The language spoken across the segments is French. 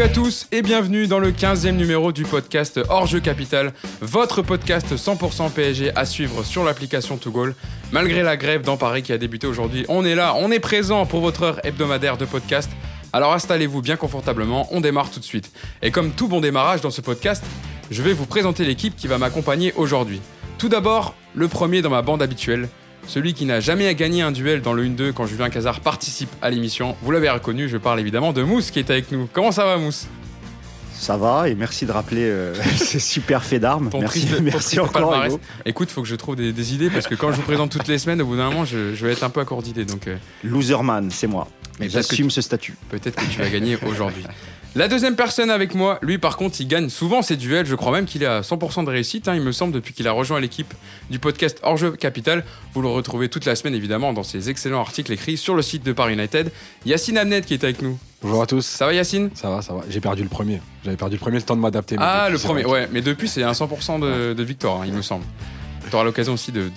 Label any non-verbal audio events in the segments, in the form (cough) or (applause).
Salut à tous et bienvenue dans le 15e numéro du podcast Hors Jeu Capital, votre podcast 100% PSG à suivre sur l'application Goal. Malgré la grève dans Paris qui a débuté aujourd'hui, on est là, on est présent pour votre heure hebdomadaire de podcast. Alors installez-vous bien confortablement, on démarre tout de suite. Et comme tout bon démarrage dans ce podcast, je vais vous présenter l'équipe qui va m'accompagner aujourd'hui. Tout d'abord, le premier dans ma bande habituelle, celui qui n'a jamais gagné un duel dans le 1-2 quand Julien Cazard participe à l'émission. Vous l'avez reconnu, je parle évidemment de Mousse qui est avec nous. Comment ça va Mousse? Ça va et merci de rappeler euh, (laughs) ces super faits d'armes. Merci, merci encore. Écoute, faut que je trouve des, idées parce que quand je vous présente toutes les semaines, au bout d'un moment, je, vais être un peu accordé. Donc, euh... Loserman, c'est moi. Mais j'assume ce statut. Peut-être que tu vas gagner aujourd'hui. La deuxième personne avec moi, lui par contre, il gagne souvent ses duels. Je crois même qu'il est à 100% de réussite, hein, il me semble, depuis qu'il a rejoint l'équipe du podcast Hors-jeu Capital. Vous le retrouvez toute la semaine, évidemment, dans ses excellents articles écrits sur le site de Paris United. Yacine Amnet qui est avec nous. Bonjour à tous. Ça va Yacine? Ça va, ça va. J'ai perdu le premier. J'avais perdu le premier, le temps de m'adapter. Ah, le premier, ouais. Mais depuis, c'est un 100% de, victoire, hein, il me semble. Tu auras l'occasion aussi de,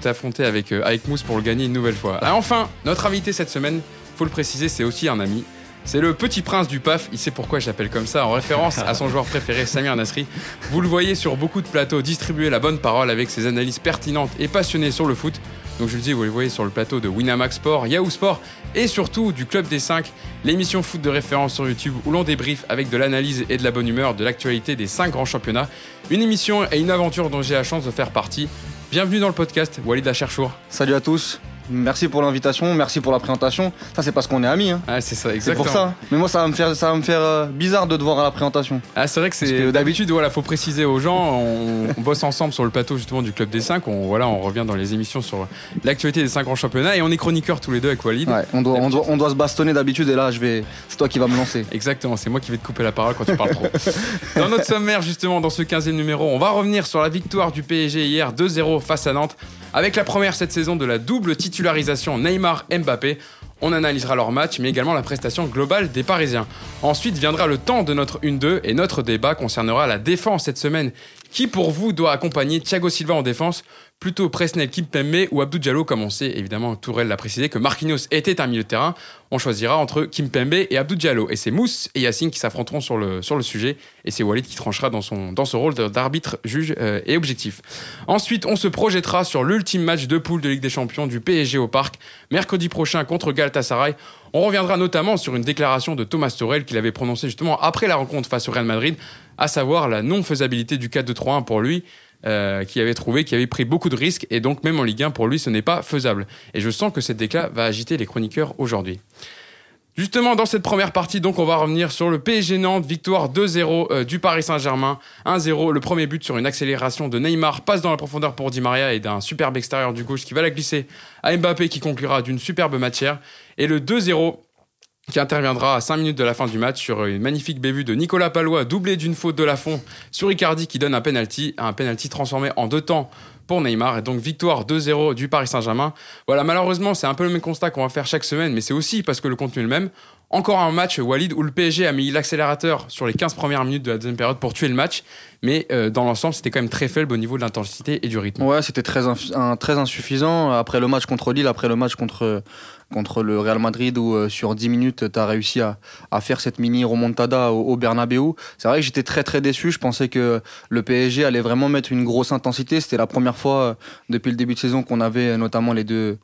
t'affronter avec, euh, avec Mousse pour le gagner une nouvelle fois. (laughs) Ah, enfin, notre invité cette semaine, faut le préciser, c'est aussi un ami. C'est le petit prince du PAF, il sait pourquoi je l'appelle comme ça, en référence à son joueur préféré Samir Nasri. Vous le voyez sur beaucoup de plateaux distribuer la bonne parole avec ses analyses pertinentes et passionnées sur le foot. Donc je le dis, vous le voyez sur le plateau de Winamax Sport, Yahoo Sport et surtout du Club des 5, l'émission foot de référence sur YouTube où l'on débriefe avec de l'analyse et de la bonne humeur de l'actualité des 5 grands championnats. Une émission et une aventure dont j'ai la chance de faire partie. Bienvenue dans le podcast, Walid Acherchour. Salut à tous. Merci pour l'invitation, merci pour la présentation. Ça, c'est parce qu'on est amis. Hein. Ah, c'est ça, exactement. C'est pour ça. Mais moi, ça va me faire, ça va me faire euh, bizarre de te voir à la présentation. Ah, c'est vrai que c'est d'habitude, voilà, faut préciser aux gens. On, bosse ensemble sur le plateau justement du club des 5 On, voilà, on revient dans les émissions sur l'actualité des 5 grands championnats et on est chroniqueurs tous les deux avec Walid. on doit, on doit, on doit se bastonner d'habitude et là, je vais, c'est toi qui vas me lancer. Exactement, c'est moi qui vais te couper la parole quand tu parles trop. (laughs) dans notre sommaire, justement, dans ce 15e numéro, on va revenir sur la victoire du PSG hier 2-0 face à Nantes. Avec la première cette saison de la double titularisation Neymar-Mbappé, on analysera leur match, mais également la prestation globale des Parisiens. Ensuite viendra le temps de notre 1-2 et notre débat concernera la défense cette semaine. Qui pour vous doit accompagner Thiago Silva en défense? Plutôt Presnel Kimpembe ou Abdou Diallo, comme on sait, évidemment, Tourelle l'a précisé, que Marquinhos était un milieu de terrain. On choisira entre Kimpembe et Abdou Diallo. Et c'est Mousse et Yacine qui s'affronteront sur le, sujet. Et c'est Walid qui tranchera dans son, dans rôle d'arbitre, juge euh, et objectif. Ensuite, on se projettera sur l'ultime match de poule de Ligue des Champions du PSG au Parc, mercredi prochain contre Galatasaray. On reviendra notamment sur une déclaration de Thomas Torel qu'il avait prononcée justement après la rencontre face au Real Madrid, à savoir la non-faisabilité du 4-2-3-1 pour lui. Euh, qui avait trouvé qu'il avait pris beaucoup de risques et donc même en Ligue 1 pour lui ce n'est pas faisable. Et je sens que cette déclat va agiter les chroniqueurs aujourd'hui. Justement, dans cette première partie, donc, on va revenir sur le PSG Nantes, victoire 2-0 euh, du Paris Saint-Germain. 1-0, le premier but sur une accélération de Neymar, passe dans la profondeur pour Di Maria et d'un superbe extérieur du gauche qui va la glisser à Mbappé qui conclura d'une superbe matière. Et le 2-0 qui interviendra à 5 minutes de la fin du match sur une magnifique bévue de Nicolas Palois, doublé d'une faute de Lafont sur Icardi qui donne un penalty, un penalty transformé en deux temps pour Neymar. Et donc victoire 2-0 du Paris Saint-Germain. Voilà, malheureusement, c'est un peu le même constat qu'on va faire chaque semaine, mais c'est aussi parce que le contenu est le même. Encore un match, Walid, où le PSG a mis l'accélérateur sur les 15 premières minutes de la deuxième période pour tuer le match. Mais euh, dans l'ensemble, c'était quand même très faible au niveau de l'intensité et du rythme. Ouais, c'était très, très insuffisant. Après le match contre Lille, après le match contre, contre le Real Madrid, où euh, sur 10 minutes, tu as réussi à, faire cette mini remontada au, au Bernabeu. C'est vrai que j'étais très très déçu. Je pensais que le PSG allait vraiment mettre une grosse intensité. C'était la première fois euh, depuis le début de saison qu'on avait notamment les deux,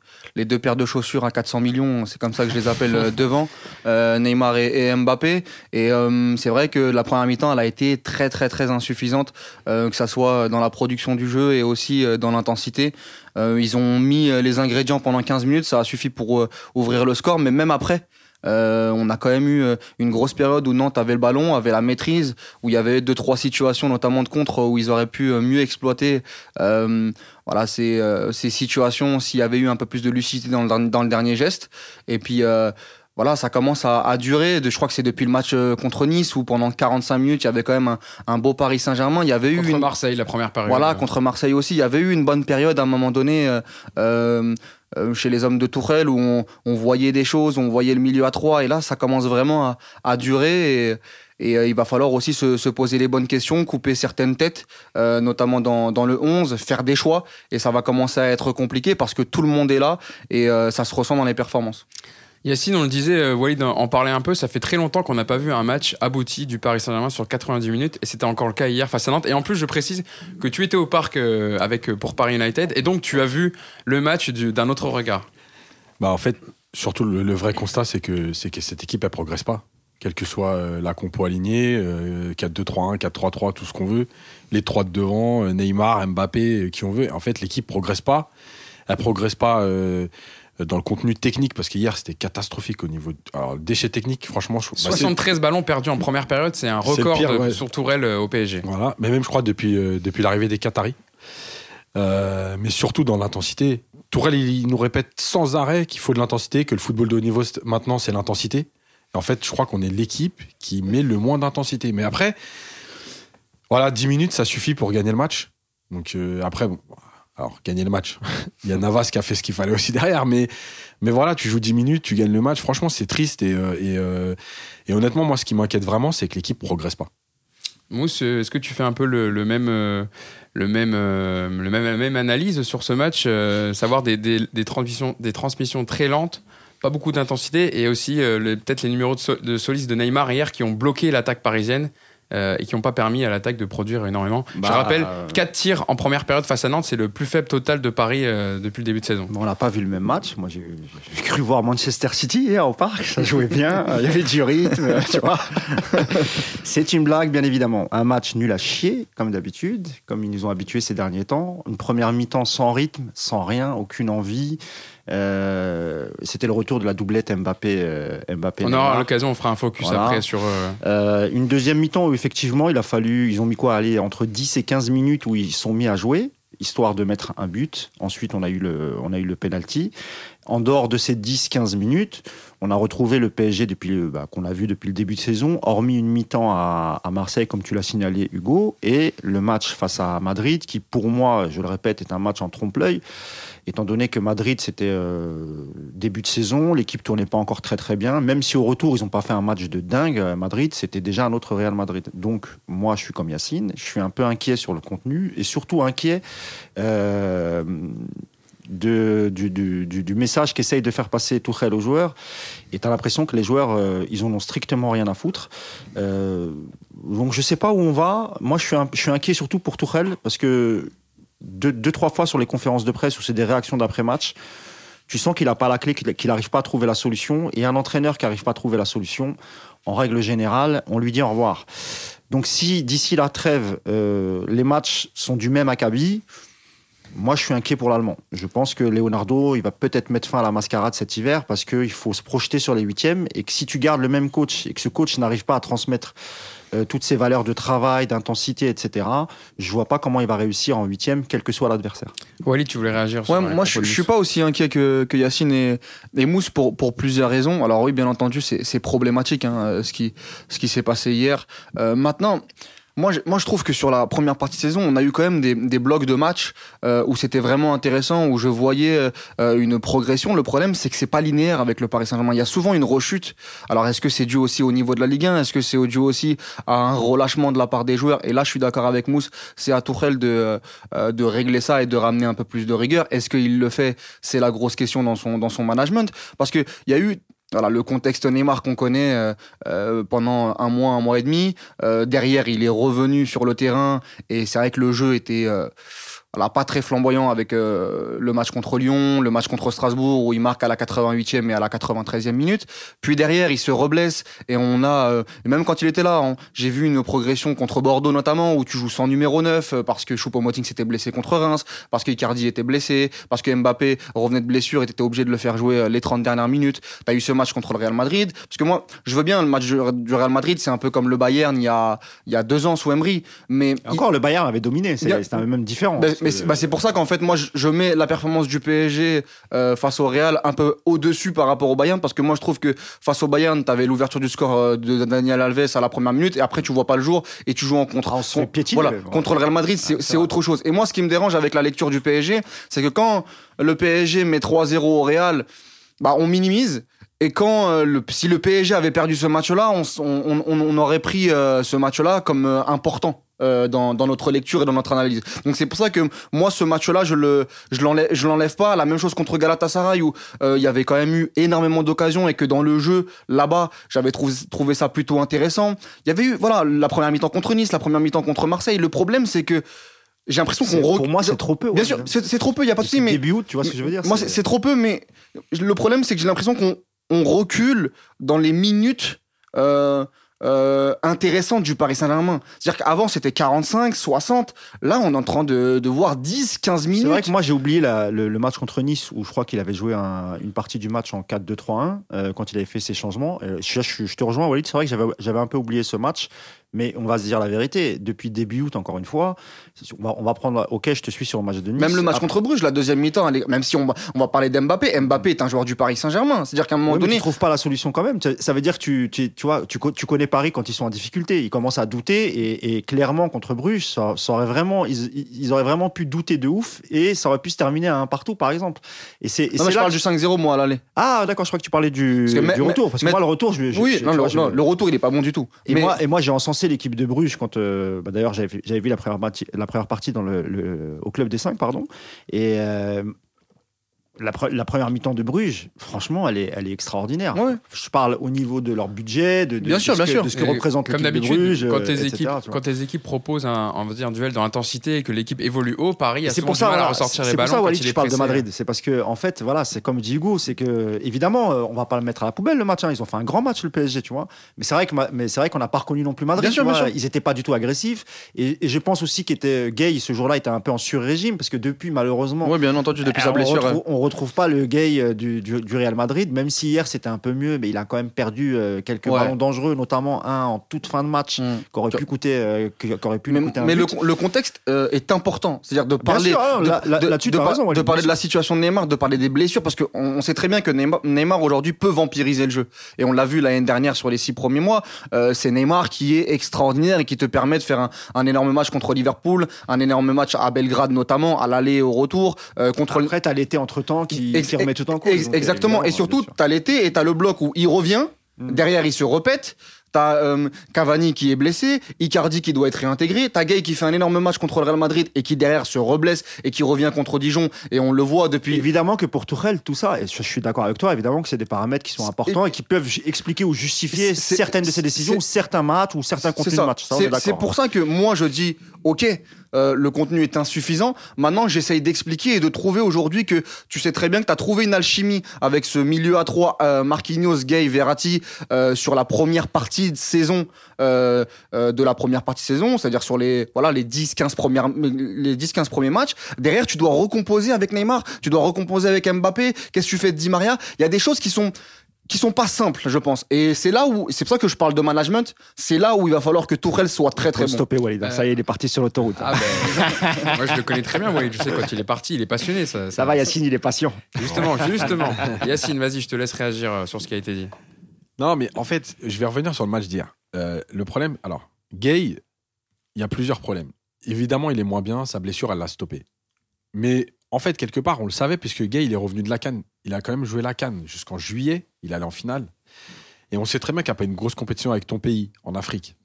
paires de chaussures à 400 millions. C'est comme ça que je les appelle devant. Euh, Neymar et, Mbappé. Et euh, c'est vrai que la première mi-temps, elle a été très très très insuffisante, euh, que ça soit dans la production du jeu et aussi dans l'intensité. Ils ont mis les ingrédients pendant 15 minutes, ça a suffi pour ouvrir le score, mais même après, on a quand même eu une grosse période où Nantes avait le ballon, avait la maîtrise, où il y avait deux trois situations, notamment de contre, où ils auraient pu mieux exploiter. voilà, ces, ces situations s'il y avait eu un peu plus de lucidité dans le dernier geste. Et puis voilà, ça commence à, durer. Je crois que c'est depuis le match euh, contre Nice où pendant 45 minutes, il y avait quand même un, beau Paris Saint-Germain. Il y avait eu contre Marseille la première période. Voilà, contre Marseille aussi, il y avait eu une bonne période à un moment donné. Euh, euh, chez les hommes de Tourelle où on, voyait des choses, on voyait le milieu à trois et là ça commence vraiment à, durer et, il va falloir aussi se, poser les bonnes questions, couper certaines têtes, notamment dans, dans, le 11, faire des choix et ça va commencer à être compliqué parce que tout le monde est là et ça se ressent dans les performances. Yacine, on le disait, euh, Walid en parlait un peu, ça fait très longtemps qu'on n'a pas vu un match abouti du Paris Saint-Germain sur 90 minutes et c'était encore le cas hier face à Nantes. Et en plus, je précise que tu étais au parc euh, avec, euh, pour Paris United et donc tu as vu le match d'un autre regard. Bah en fait, surtout le, vrai constat, c'est que, cette équipe, elle progresse pas. Quelle que soit la compo alignée, 4-2-3-1, 4-3-3, tout ce qu'on veut, les trois de devant, Neymar, Mbappé, qui on veut. En fait, l'équipe progresse pas. Elle progresse pas dans le contenu technique, parce qu'hier c'était catastrophique au niveau. Alors, déchets techniques, franchement. 73 bah, ballons perdus en première période, c'est un record sur Tourelle euh, au PSG. Voilà, mais même je crois depuis, euh, depuis l'arrivée des Qataris. Euh, mais surtout dans l'intensité. Tourelle, il, nous répète sans arrêt qu'il faut de l'intensité, que le football de haut niveau maintenant c'est l'intensité. En fait, je crois qu'on est l'équipe qui met le moins d'intensité. Mais après, voilà, 10 minutes, ça suffit pour gagner le match. Donc après, bon, alors, gagner le match. Il y a Navas qui a fait ce qu'il fallait aussi derrière, mais, mais voilà, tu joues 10 minutes, tu gagnes le match. Franchement, c'est triste. Et, euh, euh, et, honnêtement, moi, ce qui m'inquiète vraiment, c'est que l'équipe progresse pas. Mousse, est-ce que tu fais un peu le, même, le même, le même, la même analyse sur ce match euh, Savoir des, des, des, transmissions, des transmissions très lentes, pas beaucoup d'intensité, et aussi peut-être les numéros de, de Solis de Neymar hier qui ont bloqué l'attaque parisienne. Euh, et qui n'ont pas permis à l'attaque de produire énormément. Je bah, rappelle, 4 euh, tirs en première période face à Nantes, c'est le plus faible total de Paris euh, depuis le début de saison. on n'a pas vu le même match. Moi, j'ai cru voir Manchester City hier au parc. Ça jouait bien. (laughs) Il y avait du rythme, tu vois. (laughs) c'est une blague, bien évidemment. Un match nul à chier, comme d'habitude, comme ils nous ont habitués ces derniers temps. Une première mi-temps sans rythme, sans rien, aucune envie. Euh, c'était le retour de la doublette Mbappé. Euh, Mbappé on aura l'occasion, on fera un focus après sur. Euh, une deuxième mi-temps où effectivement il a fallu, ils ont mis quoi aller entre 10 et 15 minutes où ils sont mis à jouer histoire de mettre un but. Ensuite, on a eu le, on a eu le penalty. En dehors de ces 10-15 minutes, on a retrouvé le PSG depuis, bah, qu'on a vu depuis le début de saison, hormis une mi-temps à, à, Marseille, comme tu l'as signalé, Hugo, et le match face à Madrid, qui pour moi, je le répète, est un match en trompe-l'œil étant donné que Madrid, c'était euh, début de saison, l'équipe tournait pas encore très très bien, même si au retour, ils n'ont pas fait un match de dingue, Madrid, c'était déjà un autre Real Madrid. Donc, moi, je suis comme Yacine, je suis un peu inquiet sur le contenu, et surtout inquiet euh, du, message qu'essaye de faire passer Tuchel aux joueurs. Et tu as l'impression que les joueurs, euh, ils en ont strictement rien à foutre. donc, je sais pas où on va. Moi, je suis, je suis inquiet surtout pour Tuchel, parce que deux, trois fois sur les conférences de presse où c'est des réactions d'après-match, tu sens qu'il n'a pas la clé, qu'il n'arrive pas à trouver la solution. Et un entraîneur qui n'arrive pas à trouver la solution, en règle générale, on lui dit au revoir. Donc si d'ici la trêve, euh, les matchs sont du même acabit, moi je suis inquiet pour l'Allemand. Je pense que Leonardo, il va peut-être mettre fin à la mascarade cet hiver parce qu'il faut se projeter sur les huitièmes et que si tu gardes le même coach et que ce coach n'arrive pas à transmettre euh, toutes ces valeurs de travail, d'intensité, etc. Je vois pas comment il va réussir en huitième, quel que soit l'adversaire. Wally, tu voulais réagir sur Moi, je, je suis pas aussi inquiet que, que Yacine et, et Mousse pour, pour plusieurs raisons. Alors oui, bien entendu, c'est problématique hein, ce qui, ce qui s'est passé hier. Euh, maintenant, moi, je, moi, je trouve que sur la première partie de saison, on a eu quand même des, des blocs de matchs euh, où c'était vraiment intéressant, où je voyais euh, une progression. Le problème, c'est que c'est pas linéaire avec le Paris Saint-Germain. Il y a souvent une rechute. Alors, est-ce que c'est dû aussi au niveau de la Ligue 1 Est-ce que c'est dû aussi à un relâchement de la part des joueurs? Et là, je suis d'accord avec Mousse. C'est à Tourelle de euh, de régler ça et de ramener un peu plus de rigueur. Est-ce qu'il le fait? C'est la grosse question dans son dans son management, parce que il y a eu voilà, le contexte Neymar qu'on connaît euh, euh, pendant un mois, un mois et demi. Euh, derrière, il est revenu sur le terrain et c'est vrai que le jeu était alors pas très flamboyant avec euh, le match contre Lyon, le match contre Strasbourg où il marque à la 88e et à la 93e minute. Puis derrière, il se reblesse et on a euh, même quand il était là, hein, j'ai vu une progression contre Bordeaux notamment où tu joues sans numéro 9 euh, parce que Choupo-Moting s'était blessé contre Reims, parce que Icardi était blessé, parce que Mbappé revenait de blessure et était obligé de le faire jouer les 30 dernières minutes. Tu as eu ce match contre le Real Madrid parce que moi, je veux bien le match du Real Madrid, c'est un peu comme le Bayern il y a il y a deux ans sous Emery, mais encore le Bayern avait dominé, c'est même différent. Ben, mais bah, c'est pour ça qu'en fait, moi, je, mets la performance du PSG euh, face au Real un peu au-dessus par rapport au Bayern, parce que moi, je trouve que face au Bayern, tu avais l'ouverture du score euh, de Daniel Alves à la première minute, et après, tu vois pas le jour, et tu joues en contre. Ah, voilà, contre le Real Madrid, c'est autre chose. Et moi, ce qui me dérange avec la lecture du PSG, c'est que quand le PSG met 3-0 au Real, bah, on minimise. Et quand euh, le, si le PSG avait perdu ce match-là, on, on, on, on, aurait pris ce match-là comme important. Euh, dans, dans notre lecture et dans notre analyse. Donc c'est pour ça que moi ce match-là, je le je l'enlève je l'enlève pas. La même chose contre Galatasaray où euh, il y avait quand même eu énormément d'occasions et que dans le jeu là-bas, j'avais trouvé trouvé ça plutôt intéressant. Il y avait eu voilà la première mi-temps contre Nice, la première mi-temps contre Marseille. Le problème c'est que j'ai l'impression qu'on Pour moi, c'est trop peu. Bien ouais. sûr, c'est trop peu, il y a pas de souci, mais Début août, tu vois ce que je veux dire moi, c'est c'est trop peu, mais le problème, c'est que j'ai l'impression qu'on on recule dans les minutes euh, euh, intéressantes du Paris Saint-Germain. C'est-à-dire qu'avant, c'était 45, 60. Là, on est en train de, de voir 10, 15 C'est minutes. vrai que moi j'ai oublié la- le, le match contre Nice où je crois qu'il avait joué un- une partie du match en 4-2-3-1 euh, quand il avait fait ses changements. Euh, je, je- je te rejoins Walid, c'est vrai que j'avais un peu oublié ce match, mais on va se dire la vérité. Depuis début août, encore une fois, on va, on va prendre. Ok, je te suis sur le match de Nice. Même le match Après- contre Bruges, la deuxième mi-temps, est- même si on va, on va parler d'Mbappé, Mbappé est un joueur du Paris Saint-Germain. C'est-à-dire qu'à un moment mais donné, tu trouves pas la solution quand même. Ça veut dire que tu, tu, tu vois, tu, tu connais Paris quand ils sont en difficulté. Ils commencent à douter et, et clairement contre Bruges, ça, ça aurait vraiment, ils, ils auraient vraiment pu douter de ouf et ça aurait pu se terminer à un partout par exemple. Et c'est non, mais je parle que- du 5-0, moi, à l'aller. Ah d'accord, je crois que tu parlais du, Parce que mais- du retour parce que mais- moi le retour, je, je- Oui, je- non, le, vois, je- non, le retour, il est pas bon du tout. et Mais- moi, et moi j'ai encensé l'équipe de Bruges quand, euh, bah, d'ailleurs, j'avais vu- la première partie, la première partie dans le, au club des 5, pardon. Et euh, la, pre- la première mi-temps de Bruges, franchement, elle est, elle est extraordinaire. Ouais. Je parle au niveau de leur budget, de, de- Bien de sûr, ce bien que, sûr. de ce que représente l'équipe de Bruges. quand, euh, tes etc., équipes, quand tes équipes proposent un, on va dire, un duel dans l'intensité et que l'équipe évolue haut, Paris a c'est souvent pour du ça, mal à ressortir c'est les pour ballons ça, quand Walid, il je parle de. Madrid. C'est parce que, en fait, voilà, c'est comme dit Hugo, c'est que, évidemment, euh, on va pas le mettre à la poubelle le match. hein. Ils ont fait un grand match le PSG, tu vois. Mais c'est vrai c'est qu'on n'a pas reconnu non plus Madrid. Bien sûr, bien sûr. Ils étaient pas du tout agressifs. Et, et je pense aussi qu'était Gay ce jour-là était un peu en sur-régime parce que depuis, malheureusement, Ouais, bien entendu, depuis euh, sa on blessure. Retrouve, pas le gay euh, du, du, du Real Madrid, même si hier c'était un peu mieux, mais il a quand même perdu euh, quelques Ouais. ballons dangereux, notamment un en toute fin de match, euh, qui aurait pu coûter, euh, qui aurait pu mais coûter un mais le, but. le contexte euh, est important. C'est-à-dire de parler, de, parler de la situation de Neymar, de parler des blessures, parce qu'on on sait très bien que Neymar, Neymar aujourd'hui peut vampiriser le jeu. Et on l'a vu l'année dernière sur les six premiers mois. euh, c'est Neymar qui est extraordinaire et qui te permet de faire un, un énorme match contre Liverpool, un énorme match à Belgrade notamment, à l'aller et au retour, euh, contre le- Après, t'as l'été entre temps qui, Ex- qui tout en cause. Ex- donc, exactement. Et surtout, t'as l'été et t'as le bloc où il revient. Mm. Derrière, il se répète. T'as euh, Cavani qui est blessé, Icardi qui doit être réintégré, t'as Gay qui fait un énorme match contre le Real Madrid et qui derrière se reblesse et qui revient contre Dijon et on le voit depuis. Évidemment que pour Tourelle, tout ça, et je suis d'accord avec toi, évidemment que c'est des paramètres qui sont importants et qui peuvent expliquer ou justifier certaines de ces décisions ou certains matchs ou certains contenus de match. Ça, on est C'est d'accord. c'est pour ça que moi je dis, ok, euh, le contenu est insuffisant. Maintenant, j'essaye d'expliquer et de trouver aujourd'hui que tu sais très bien que tu as trouvé une alchimie avec ce milieu à trois, euh, Marquinhos, Gay, Verratti, euh, sur la première partie de saison euh, de la première partie de saison, c'est-à-dire sur les voilà les 10-15 premières les 10-15 premiers matchs. Derrière, tu dois recomposer avec Neymar, tu dois recomposer avec Mbappé. Qu'est-ce que tu fais de Di Maria? Il y a des choses qui sont qui sont pas simples, je pense. Et c'est là où, c'est pour ça que je parle de management. C'est là où il va falloir que Tourelle soit très très bon. stopper Walid. Ça y est, il est parti sur l'autoroute. Ah ben, (laughs) moi je le connais très bien, Walid. Je sais quand il est parti, il est passionné. Ça, Ça va, Yacine, il est patient. Justement, (laughs) justement. Yacine, vas-y, je te laisse réagir euh, sur ce qui a été dit. Non, mais en fait, je vais revenir sur le match d'hier. Euh, le problème, alors, Gay, il y a plusieurs problèmes. Évidemment, il est moins bien, sa blessure, elle l'a stoppé. Mais en fait, quelque part, on le savait, puisque Gay, il est revenu de la Cannes. Il a quand même joué la Cannes jusqu'en juillet. Il allait en finale. Et on sait très bien qu'il n'y a pas une grosse compétition avec ton pays, en Afrique.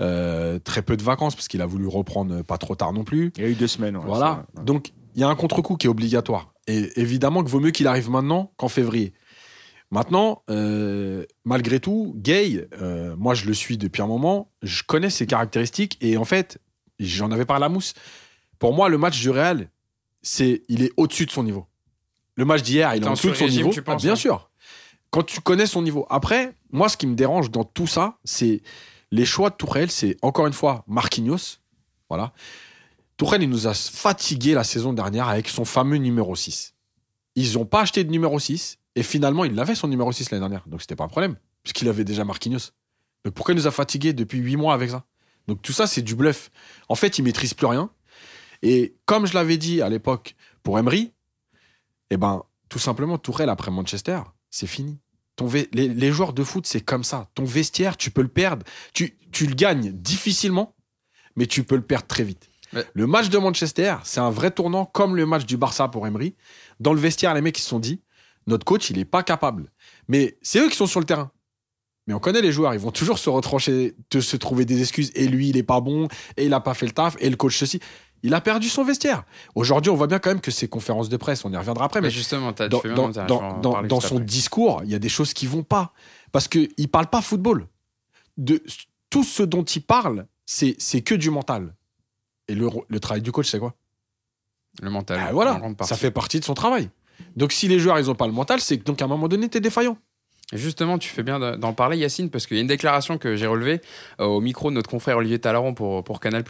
Euh, très peu de vacances, parce qu'il a voulu reprendre pas trop tard non plus. Il y a eu deux semaines. ouais, Voilà. ça, ouais. Donc, il y a un contre-coup qui est obligatoire. Et évidemment que vaut mieux qu'il arrive maintenant qu'en février. Maintenant, euh, malgré tout, Gay, euh, moi je le suis depuis un moment, je connais ses caractéristiques et en fait, j'en avais parlé à Mousse. Pour moi, le match du Real, c'est, il est au-dessus de son niveau. Le match d'hier, il est en dessous de son niveau. tu penses, Ah, bien hein sûr. Quand tu connais son niveau. Après, moi, ce qui me dérange dans tout ça, c'est les choix de Tourelle. C'est encore une fois Marquinhos. Voilà. Tourelle, il nous a fatigué la saison dernière avec son fameux numéro 6. Ils n'ont pas acheté de numéro 6 et finalement, il avait son numéro 6 l'année dernière. Donc, c'était pas un problème puisqu'il avait déjà Marquinhos. Donc, pourquoi il nous a fatigué depuis 8 mois avec ça? Donc, tout ça, c'est du bluff. En fait, il maîtrise plus rien. Et comme je l'avais dit à l'époque pour Emery, eh ben, tout simplement, Tourelle après Manchester, c'est fini. Ton les, les joueurs de foot, c'est comme ça. Ton vestiaire, tu peux le perdre. Tu, tu le gagnes difficilement, mais tu peux le perdre très vite. Le match de Manchester, c'est un vrai tournant, comme le match du Barça pour Emery. Dans le vestiaire, les mecs, ils se sont dit, notre coach, il n'est pas capable. Mais c'est eux qui sont sur le terrain. Mais on connaît les joueurs, ils vont toujours se retrancher, de se trouver des excuses. Et lui, il est pas bon, et il a pas fait le taf, et le coach ceci. Il a perdu son vestiaire. Aujourd'hui, on voit bien quand même que ces conférences de presse, on y reviendra après, Mais mais justement, tu dans, bien dans- son après. discours, il y a des choses qui vont pas. Parce qu'il parle pas football. De, tout ce dont il parle, c'est que du mental. Et le, le travail du coach, c'est quoi? Le mental. Ah, en Voilà, ça fait partie de son travail. Donc si les joueurs, ils ont pas le mental, c'est que donc à un moment donné, tu es défaillant. Justement, tu fais bien de- d'en parler, Yacine, parce qu'il y a une déclaration que j'ai relevée euh, au micro de notre confrère Olivier Talaron pour, Canal,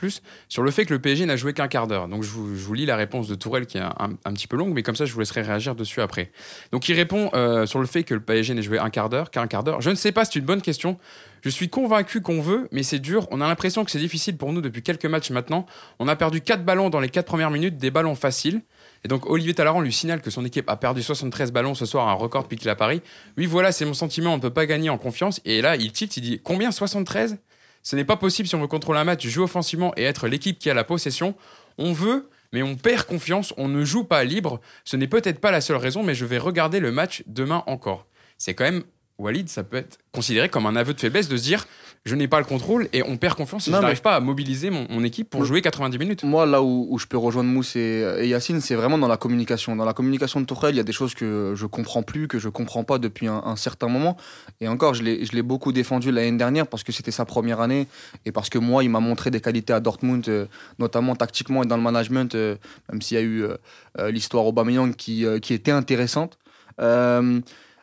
sur le fait que le PSG n'a joué qu'un quart d'heure. Donc, je vous, vous lis la réponse de Tourelle qui est un petit peu longue, mais comme ça, je vous laisserai réagir dessus après. Donc, il répond euh, sur le fait que le PSG n'ait joué un quart d'heure qu'un quart d'heure. Je ne sais pas, c'est une bonne question. Je suis convaincu qu'on veut, mais c'est dur. On a l'impression que c'est difficile pour nous depuis quelques matchs maintenant. On a perdu 4 ballons dans les 4 premières minutes, des ballons faciles. Et donc Olivier Talaran lui signale que son équipe a perdu 73 ballons ce soir, un record depuis qu'il à Paris. Oui, voilà, c'est mon sentiment, on ne peut pas gagner en confiance. Et là, il tilt, il dit combien 73 Ce n'est pas possible si on veut contrôler un match, jouer offensivement et être l'équipe qui a la possession. On veut, mais on perd confiance, on ne joue pas libre. Ce n'est peut-être pas la seule raison, mais je vais regarder le match demain encore. C'est quand même, Walid, ça peut être considéré comme un aveu de faiblesse de se dire je n'ai pas le contrôle et on perd confiance Non, je mais- n'arrive pas à mobiliser mon, mon équipe pour Oui. jouer 90 minutes. Moi, là où, où je peux rejoindre Mousse et, et Yacine, c'est vraiment dans la communication. Dans la communication de Tourelle, il y a des choses que je comprends plus, que je comprends pas depuis un, un certain moment. Et encore, je l'ai beaucoup défendu l'année dernière parce que c'était sa première année et parce que moi, il m'a montré des qualités à Dortmund, euh, notamment tactiquement et dans le management, euh, même s'il y a eu euh, l'histoire Aubameyang qui, qui était intéressante. Euh,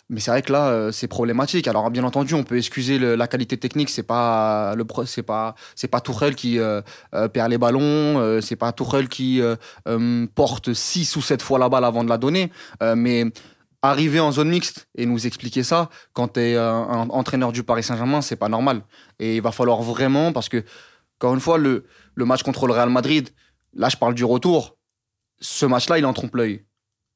mais c'est vrai que là, euh, c'est problématique. Alors, bien entendu, on peut excuser la qualité technique. C'est pas le, c'est pas, c'est pas Tourelle qui euh, euh, perd les ballons. c'est pas Tourelle qui porte 6 ou 7 fois la balle avant de la donner. Mais arriver en zone mixte et nous expliquer ça quand tu es un entraîneur du Paris Saint-Germain, c'est pas normal. Et il va falloir vraiment, parce que, encore une fois, le, le match contre le Real Madrid, là, je parle du retour. Ce match-là, il en trompe-l'œil.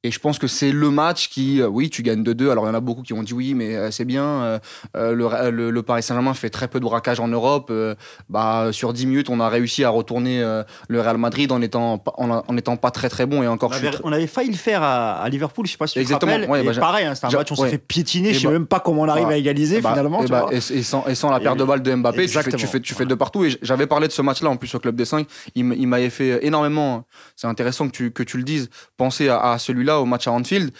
Et je pense que c'est le match qui, euh, oui, tu gagnes 2-2. Alors il y en a beaucoup qui ont dit oui, mais euh, c'est bien. euh, le, le- le Paris Saint-Germain fait très peu de braquage en Europe. euh, bah, sur 10 minutes, on a réussi à retourner euh, le Real Madrid en étant, pas- en, en étant pas très très bon. Et encore, On avait, très- on avait failli le faire à, à Liverpool, je sais pas si tu te Exactement, rappelles. ouais, bah, pareil, hein, c'était un match, on s'est ouais. fait piétiner, Et je sais bah- même pas comment on arrive bah, à égaliser Bah, finalement. et, tu vois. et- et sans, et sans la perte de balle de Mbappé, tu fais, tu fais, tu fais de partout. Et j'avais parlé de ce match-là en plus au Club des 5. Il, m'avait fait énormément, c'est intéressant que tu, que tu le dises, penser à, à celui-là, au match à Anfield.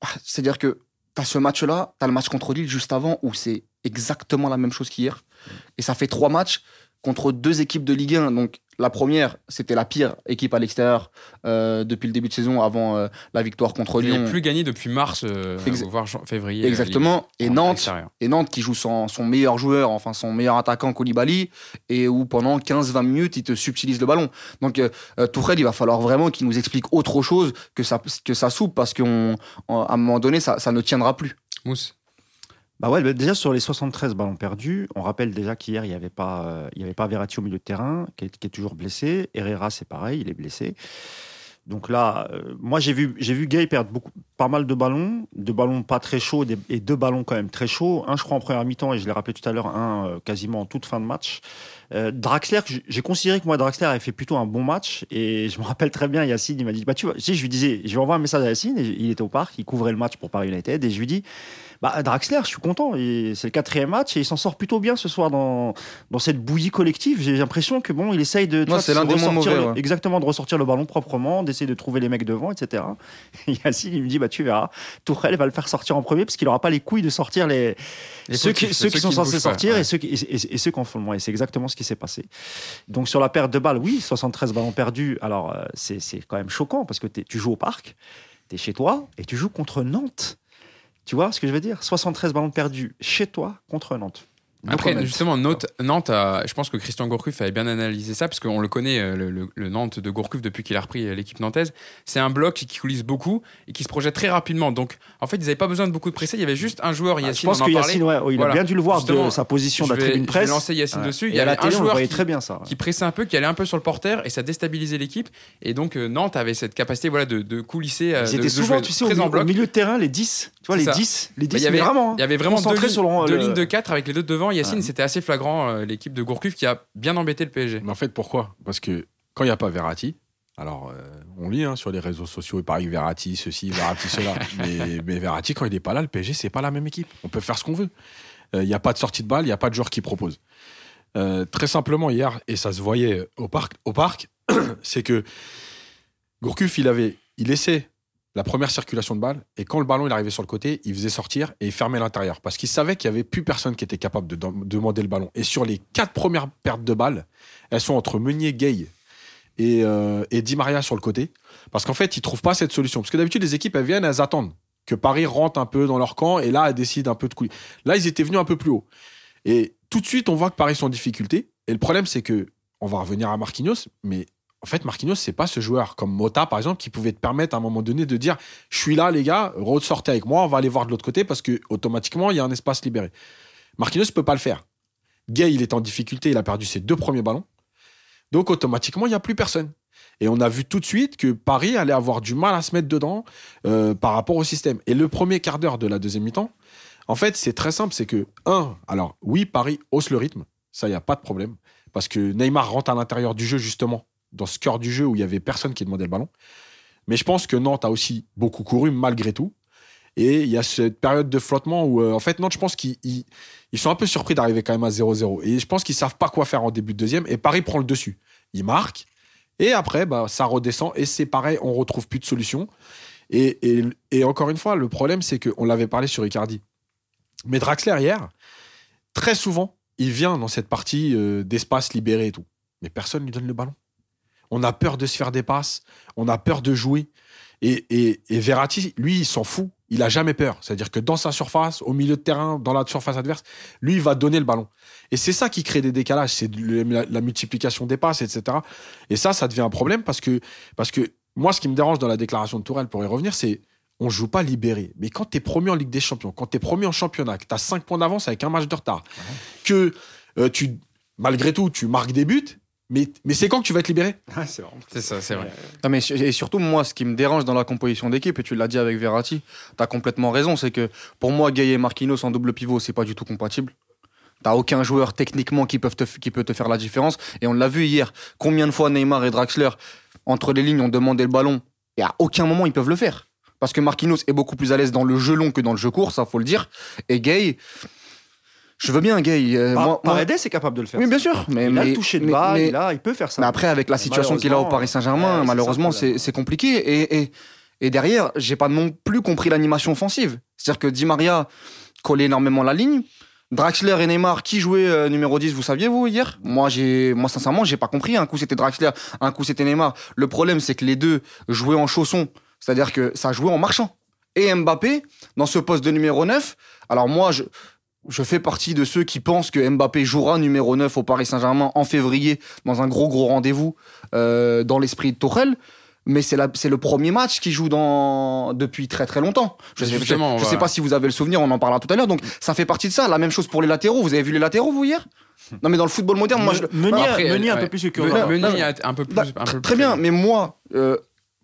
Ah, C'est-à-dire que tu as ce match-là, tu as le match contre Lille juste avant où c'est exactement la même chose qu'hier. Et ça fait trois matchs contre deux équipes de Ligue 1. Donc la première, c'était la pire équipe à l'extérieur euh, depuis le début de saison avant euh, la victoire contre Lyon. n'est plus gagné depuis mars, euh, voire février. Exactement. Ligue- Et Nantes, extérieur. et Nantes qui joue son, son meilleur joueur, enfin son meilleur attaquant Koulibaly, et où pendant 15-20 minutes, il te subtilise le ballon. Donc Tourelle, il va falloir vraiment qu'il nous explique autre chose que ça, que ça soupe, parce qu'à un moment donné, ça, ça ne tiendra plus. Mousse. Bah ouais, bah déjà sur les 73 ballons perdus, on rappelle déjà qu'hier il n'y avait pas, euh, il y avait pas Verratti au milieu de terrain, qui est, toujours blessé. Herrera c'est pareil, il est blessé. Donc là, euh, moi j'ai vu, j'ai vu Gay perdre beaucoup, pas mal de ballons, de ballons pas très chauds et deux ballons quand même très chauds. Un je crois en première mi-temps et je l'ai rappelé tout à l'heure, un euh, quasiment en toute fin de match. Draxler, j'ai considéré que moi Draxler avait fait plutôt un bon match et je me rappelle très bien Yacine, il m'a dit bah tu vois, sais, je lui disais, je lui envoie un message à Yacine, il était au parc, il couvrait le match pour Paris United et je lui dis bah, Draxler, je suis content. C'est le quatrième match et il s'en sort plutôt bien ce soir dans, dans cette bouillie collective. J'ai l'impression que bon, il essaye de, vois, ressortir mauvais, ouais. exactement de ressortir le ballon proprement, d'essayer de trouver les mecs devant, etc. Et (laughs) Yacine, il me dit bah tu verras, Tourelle va le faire sortir en premier parce qu'il aura pas les couilles de sortir les, Les ceux qui, fautifs, ceux qui sont censés pas, sortir ouais. et ceux qui, et, et- ceux qui en font le moins. Et c'est exactement ce qui s'est passé. Donc sur la perte de balles, oui, 73 ballons perdus. Alors euh, c'est c'est quand même choquant parce que tu joues au parc, tu es chez toi et tu joues contre Nantes. Tu vois ce que je veux dire? 73 ballons perdus chez toi contre Nantes. Après, justement, Nantes, Nantes a- je pense que Christian Gourcuff avait bien analysé ça, parce qu'on le connaît, euh, le, le- le Nantes de Gourcuff, depuis qu'il a repris euh, l'équipe nantaise. C'est un bloc qui coulisse beaucoup et qui se projette très rapidement. Donc, en fait, ils n'avaient pas besoin de beaucoup de pressés. Il y avait juste un joueur, Ah, je Yacine, pense on en que. Yacine, ouais, il Voilà. a bien dû le voir Justement, de sa position de je la tribune je vais presse. lancer Yacine Ouais. dessus. Il Et y à la avait un joueur qui, très bien ça. ouais. qui pressait un peu, qui allait un peu sur le porteur et ça déstabilisait l'équipe. Et donc, euh, Nantes avait cette capacité voilà, de, de coulisser, Ils de, étaient de souvent, tu sais, au milieu de terrain, les 10. Tu vois, les ça. 10. Les 10, Bah, il y avait- mais vraiment. hein. Il y avait vraiment deux, lignes- sur le- deux le- lignes de 4 avec les deux devant. Yacine, Ouais. c'était assez flagrant, euh, l'équipe de Gourcuff qui a bien embêté le PSG. Mais en fait, pourquoi? Parce que quand il n'y a pas Verratti, alors euh, on lit hein, sur les réseaux sociaux, il paraît que Verratti, ceci, Verratti, cela. (laughs) Mais, mais Verratti, quand il n'est pas là, le PSG, c'est pas la même équipe. On peut faire ce qu'on veut. Il n'y a pas de sortie de balle, il n'y a pas de joueur qui propose. Euh, très simplement, hier, et ça se voyait au parc, au parc (coughs) c'est que Gourcuff, il avait, il laissait la première circulation de balle, et quand le ballon il arrivait sur le côté, il faisait sortir et il fermait l'intérieur. Parce qu'il savait qu'il n'y avait plus personne qui était capable de dem- demander le ballon. Et sur les quatre premières pertes de balles, elles sont entre Meunier, Gay et, euh, et Di Maria sur le côté. Parce qu'en fait, ils trouvent pas cette solution. Parce que d'habitude, les équipes, elles viennent, elles attendent que Paris rentre un peu dans leur camp, et là, elles décident un peu de couler. Là, ils étaient venus un peu plus haut. Et tout de suite, on voit que Paris sont en difficulté. Et le problème, c'est que, on va revenir à Marquinhos, mais en fait, Marquinhos, c'est pas ce joueur comme Mota, par exemple, qui pouvait te permettre à un moment donné de dire Je suis là, les gars, ressortez avec moi, on va aller voir de l'autre côté parce que automatiquement, il y a un espace libéré. Marquinhos ne peut pas le faire. Gay, il est en difficulté, il a perdu ses deux premiers ballons. Donc, automatiquement, il n'y a plus personne. Et on a vu tout de suite que Paris allait avoir du mal à se mettre dedans euh, par rapport au système. Et le premier quart d'heure de la deuxième mi-temps, en fait, c'est très simple c'est que, un, alors oui, Paris hausse le rythme, ça, il n'y a pas de problème. Parce que Neymar rentre à l'intérieur du jeu, justement, dans ce cœur du jeu où il y avait personne qui demandait le ballon. Mais je pense que Nantes a aussi beaucoup couru, malgré tout. Et il y a cette période de flottement où, euh, en fait, Nantes, je pense qu'ils ils- ils sont un peu surpris d'arriver quand même à 0-0. Et je pense qu'ils savent pas quoi faire en début de deuxième. Et Paris prend le dessus. Il marque. Et après, bah, ça redescend. Et c'est pareil, on retrouve plus de solution. Et encore une fois, le problème, c'est qu'on l'avait parlé sur Icardi. Mais Draxler, hier, très souvent, il vient dans cette partie euh, d'espace libéré et tout. Mais personne ne lui donne le ballon. On a peur de se faire des passes. On a peur de jouer. Et, et, et Verratti, lui, il s'en fout. Il a jamais peur. C'est-à-dire que dans sa surface, au milieu de terrain, dans la surface adverse, lui, il va donner le ballon. Et c'est ça qui crée des décalages. C'est la, la multiplication des passes, etc. Et ça, ça devient un problème parce que, parce que moi, ce qui me dérange dans la déclaration de Tourelle, pour y revenir, c'est on joue pas libéré. Mais quand tu es premier en Ligue des Champions, quand tu es premier en championnat, que tu as 5 points d'avance avec un match de retard, que euh, tu, malgré tout, tu marques des buts, mais, mais c'est quand que tu vas être libéré? C'est vrai. C'est ça, c'est vrai. Non, mais et surtout, moi, ce qui me dérange dans la composition d'équipe, et tu l'as dit avec Verratti, tu as complètement raison, c'est que pour moi, Gay et Marquinhos en double pivot, c'est pas du tout compatible. T'as aucun joueur techniquement qui, peuvent te, qui peut te faire la différence. Et on l'a vu hier. Combien de fois Neymar et Draxler, entre les lignes, ont demandé le ballon Et à aucun moment, ils peuvent le faire. Parce que Marquinhos est beaucoup plus à l'aise dans le jeu long que dans le jeu court, ça faut le dire. Et Gay, je veux bien Gay. euh, Par- moi- moi- Paredes est capable de le faire. oui, bien sûr. Mais, il a le toucher de mais- mais- il, a- il peut faire ça. mais après, avec la situation qu'il a au Paris Saint-Germain, ouais, malheureusement, c'est compliqué. Et, et, et derrière, j'ai pas non plus compris l'animation offensive. C'est-à-dire que Di Maria collait énormément la ligne. Draxler et Neymar, qui jouait euh, numéro 10, vous saviez, vous, hier? Moi, j'ai, moi, sincèrement, j'ai pas compris. Un coup, c'était Draxler, un coup, c'était Neymar. Le problème, c'est que les deux jouaient en chaussons. C'est-à-dire que ça jouait en marchant. Et Mbappé, dans ce poste de numéro 9, alors moi, je, je fais partie de ceux qui pensent que Mbappé jouera numéro 9 au Paris Saint-Germain en février dans un gros gros rendez-vous euh, dans l'esprit de Tourelle. Mais c'est la- c'est le premier match qu'il joue dans, depuis très très longtemps. Je sais, je- Justement, je sais pas si vous avez le souvenir, on en parlera tout à l'heure. Donc ça fait partie de ça. La même chose pour les latéraux. Vous avez vu les latéraux, vous, hier? Non, mais dans le football moderne, moi je. Meunier, Après, Meunier un ouais. peu plus que Meunier-. Meunier un peu plus. Un peu plus très bien, mais moi, euh,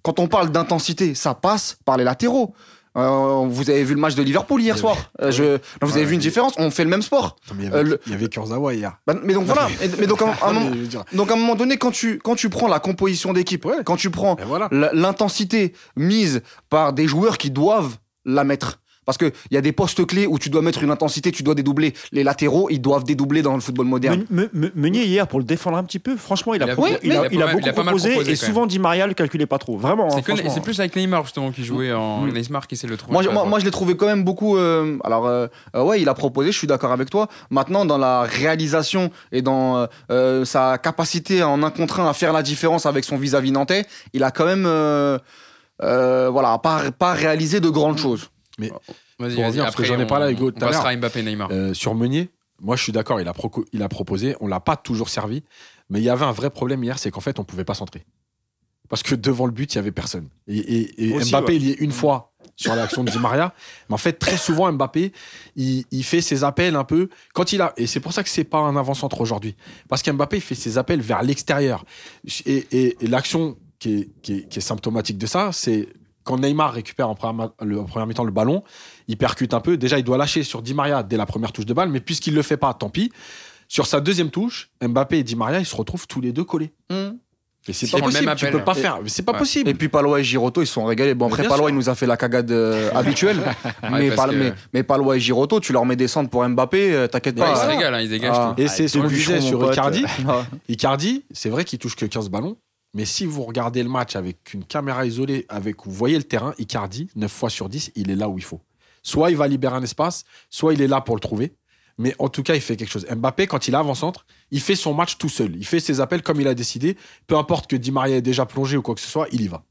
quand on parle d'intensité, ça passe par les latéraux. Euh, vous avez vu le match de Liverpool hier soir. Euh, je, non, vous avez Ouais, vu une différence. On fait le même sport. il y Euh, le- il y avait Kurzawa hier. Bah, mais donc voilà. Mais donc à, un- (laughs) moment, donc à un donné, quand tu quand tu prends la composition d'équipe, Ouais. quand tu prends voilà. l'intensité mise par des joueurs qui doivent la mettre. Parce qu'il y a des postes clés où tu dois mettre une intensité, tu dois dédoubler. Les latéraux, ils doivent dédoubler dans le football moderne. Me- Me- Me- Meunier hier pour le défendre un petit peu, franchement il a, beaucoup proposé, et souvent Di Maria le calculait pas trop. Vraiment. C'est hein, que- franchement. c'est plus avec Neymar justement qui jouait en Mm. Neymar qui c'est le trouver. Moi, je- moi, moi, je l'ai trouvé quand même beaucoup. euh, alors, euh, euh, ouais, il a proposé, je suis d'accord avec toi. Maintenant, dans la réalisation et dans euh, euh, sa capacité en un contre un à faire la différence avec son vis-à-vis nantais, il a quand même, euh, euh, voilà, pas, pas réalisé de grandes choses. Vas-y, Pour vas-y. que Après, j'en ai parlé avec Hugo tout à l'heure. Mbappé Neymar. Euh, sur Meunier, moi je suis d'accord, il, a il a proposé, on l'a pas toujours servi, mais il y avait un vrai problème hier, c'est qu'en fait on pouvait pas centrer. Parce que devant le but, il y avait personne. Et, et- et Aussi, Mbappé, ouais. il y est une fois sur l'action de Di Maria, mais en fait très souvent Mbappé, il, il fait ses appels un peu quand il a, et c'est pour ça que c'est pas un avant-centre aujourd'hui, parce qu'Mbappé il fait ses appels vers l'extérieur. Et, et- et l'action qui est, qui, est, qui est symptomatique de ça, c'est quand Neymar récupère en première, ma- le- en première mi-temps le ballon, il percute un peu. Déjà, il doit lâcher sur Di Maria dès la première touche de balle, mais puisqu'il le fait pas, tant pis. Sur sa deuxième touche, Mbappé et Di Maria, ils se retrouvent tous les deux collés. Mais c'est Ils pas possible, tu peux pas Et- faire. Mais c'est pas Ouais. possible. Et puis Palois et Giroto, ils se sont régalés. Bon, après, Palois, il nous a fait la cagade euh, (laughs) habituelle. mais, parce Pal- que- mais, mais Palois et Giroto, tu leur mets des centres pour Mbappé, euh, t'inquiète Ouais, ils pas. se hein. régalent, hein, ils dégagent Ah. tout. Et c'est ce disait bûcherons, sur. Icardi. Ah. Icardi, c'est vrai qu'il touche que 15 ballons. Mais si vous regardez le match avec une caméra isolée, avec vous voyez le terrain, Icardi, 9 fois sur 10, il est là où il faut. Soit il va libérer un espace, soit il est là pour le trouver. Mais en tout cas, il fait quelque chose. Mbappé, quand il est avant-centre, il fait son match tout seul. Il fait ses appels comme il a décidé. Peu importe que Di Maria ait déjà plongé ou quoi que ce soit, il y va.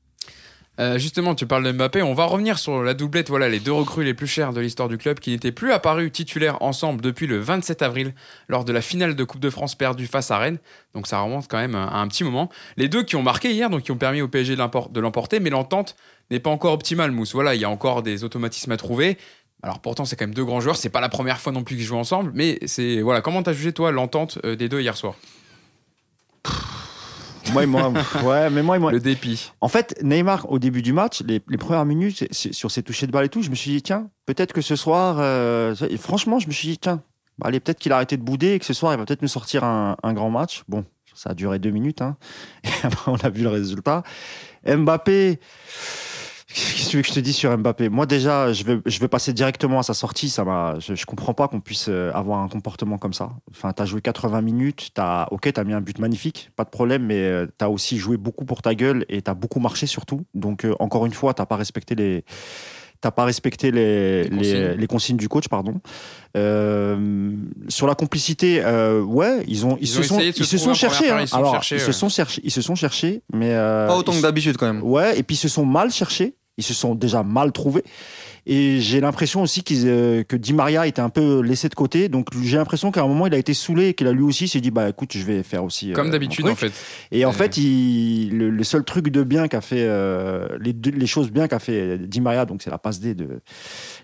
Euh, justement, tu parles de Mbappé. On va revenir sur la doublette. Voilà, les deux recrues les plus chères de l'histoire du club qui n'étaient plus apparus titulaires ensemble depuis le 27 avril lors de la finale de Coupe de France perdue face à Rennes. Donc ça remonte quand même à un petit moment. Les deux qui ont marqué hier, donc qui ont permis au PSG de l'emporter, mais l'entente n'est pas encore optimale, Mousse. Voilà, il y a encore des automatismes à trouver. Alors pourtant, c'est quand même deux grands joueurs. C'est pas la première fois non plus qu'ils jouent ensemble, mais c'est voilà. Comment t'as jugé toi l'entente euh, des deux hier soir? Moi, moi, ouais, mais moi, moi, Le dépit. En fait, Neymar, au début du match, les, les premières minutes, sur ses touchés de balle et tout, je me suis dit, tiens, peut-être que ce soir, euh, et franchement, je me suis dit, tiens, bah, allez, peut-être qu'il a arrêté de bouder et que ce soir, il va peut-être nous sortir un, un grand match. Bon, ça a duré deux minutes, hein. (laughs) et après, on a vu le résultat. Mbappé, qu'est-ce que tu veux que je te dise sur Mbappé? Moi, déjà, je vais, je passer directement à sa sortie. Ça m'a, je, je comprends pas qu'on puisse euh, avoir un comportement comme ça. Enfin, t'as joué 80 minutes, t'as, ok, t'as mis un but magnifique, pas de problème, mais euh, t'as aussi joué beaucoup pour ta gueule et t'as beaucoup marché surtout. Donc, euh, encore une fois, t'as pas respecté les, t'as pas respecté les, Les consignes. les consignes du coach, pardon. Euh, sur la complicité, euh, ouais, ils ont, ils, Ils se ont sont, se ils se sont cherchés. période, hein. ils se sont Alors, cherchés, ils se sont cherchés, ils se sont cherchés, mais euh, Pas autant que d'habitude quand même. Ouais, et puis ils se sont mal cherchés. Ils se sont déjà mal trouvés. Et j'ai l'impression aussi euh, que Di Maria était un peu laissé de côté. Donc j'ai l'impression qu'à un moment, il a été saoulé et qu'il a lui aussi s'est dit bah écoute, je vais faire aussi. euh, Comme mon d'habitude en fait. Et en Euh. fait, il, le, le seul truc de bien qu'a fait, euh, les, choses bien qu'a fait Di Maria, donc c'est la passe D de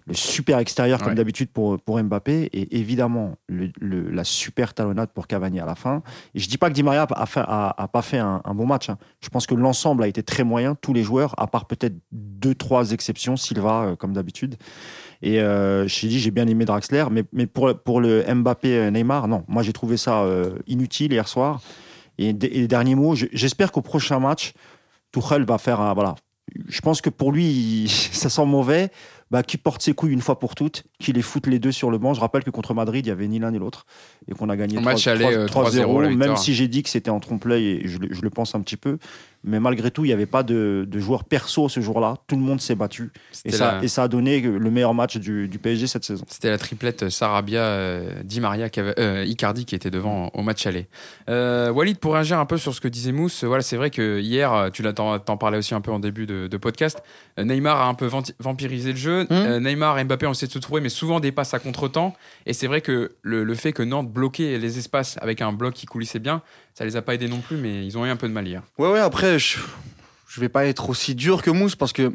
le super extérieur comme Ouais. d'habitude pour, pour Mbappé, et évidemment le, le- la super talonnade pour Cavani à la fin. Et je dis pas que Di Maria a, fait- a- a pas fait un, un bon match. hein. Je pense que l'ensemble a été très moyen, tous les joueurs, à part peut-être deux, trois exceptions, Silva euh, comme d'habitude. Et euh, je t'ai dit, j'ai bien aimé Draxler, mais, mais pour, pour le Mbappé-Neymar, non. Moi, j'ai trouvé ça euh, inutile hier soir. Et, dernier mot, je- j'espère qu'au prochain match, Tuchel va faire un. Voilà. Je pense que pour lui, il- (laughs) ça sent mauvais. Bah, qu'il porte ses couilles une fois pour toutes, qu'il les foute les deux sur le banc. Je rappelle que contre Madrid, il n'y avait ni l'un ni l'autre. Et qu'on a gagné Au 3 match aller, euh, 3-0, la Même si j'ai dit que c'était en trompe-l'œil, et je le pense un petit peu. Mais malgré tout, il n'y avait pas de, de joueurs perso ce jour-là. Tout le monde s'est battu. Et ça, la- et ça a donné le meilleur match du, du PSG cette saison. C'était la triplette Sarabia, euh, Di Maria, qui avait- euh, Icardi qui était devant au match aller. Euh, Walid, pour réagir un peu sur ce que disait Mousse, voilà, c'est vrai que hier, euh, tu l'as t'en parlais aussi un peu en début de, de podcast, euh, Neymar a un peu vampirisé le jeu. Euh, Neymar et Mbappé ont essayé de se trouver, mais souvent des passes à contre-temps. Et c'est vrai que le, le fait que Nantes bloquait les espaces avec un bloc qui coulissait bien, ça les a pas aidés non plus, mais ils ont eu un peu de mal hier. Ouais, ouais, après, je, je vais pas être aussi dur que Mousse parce que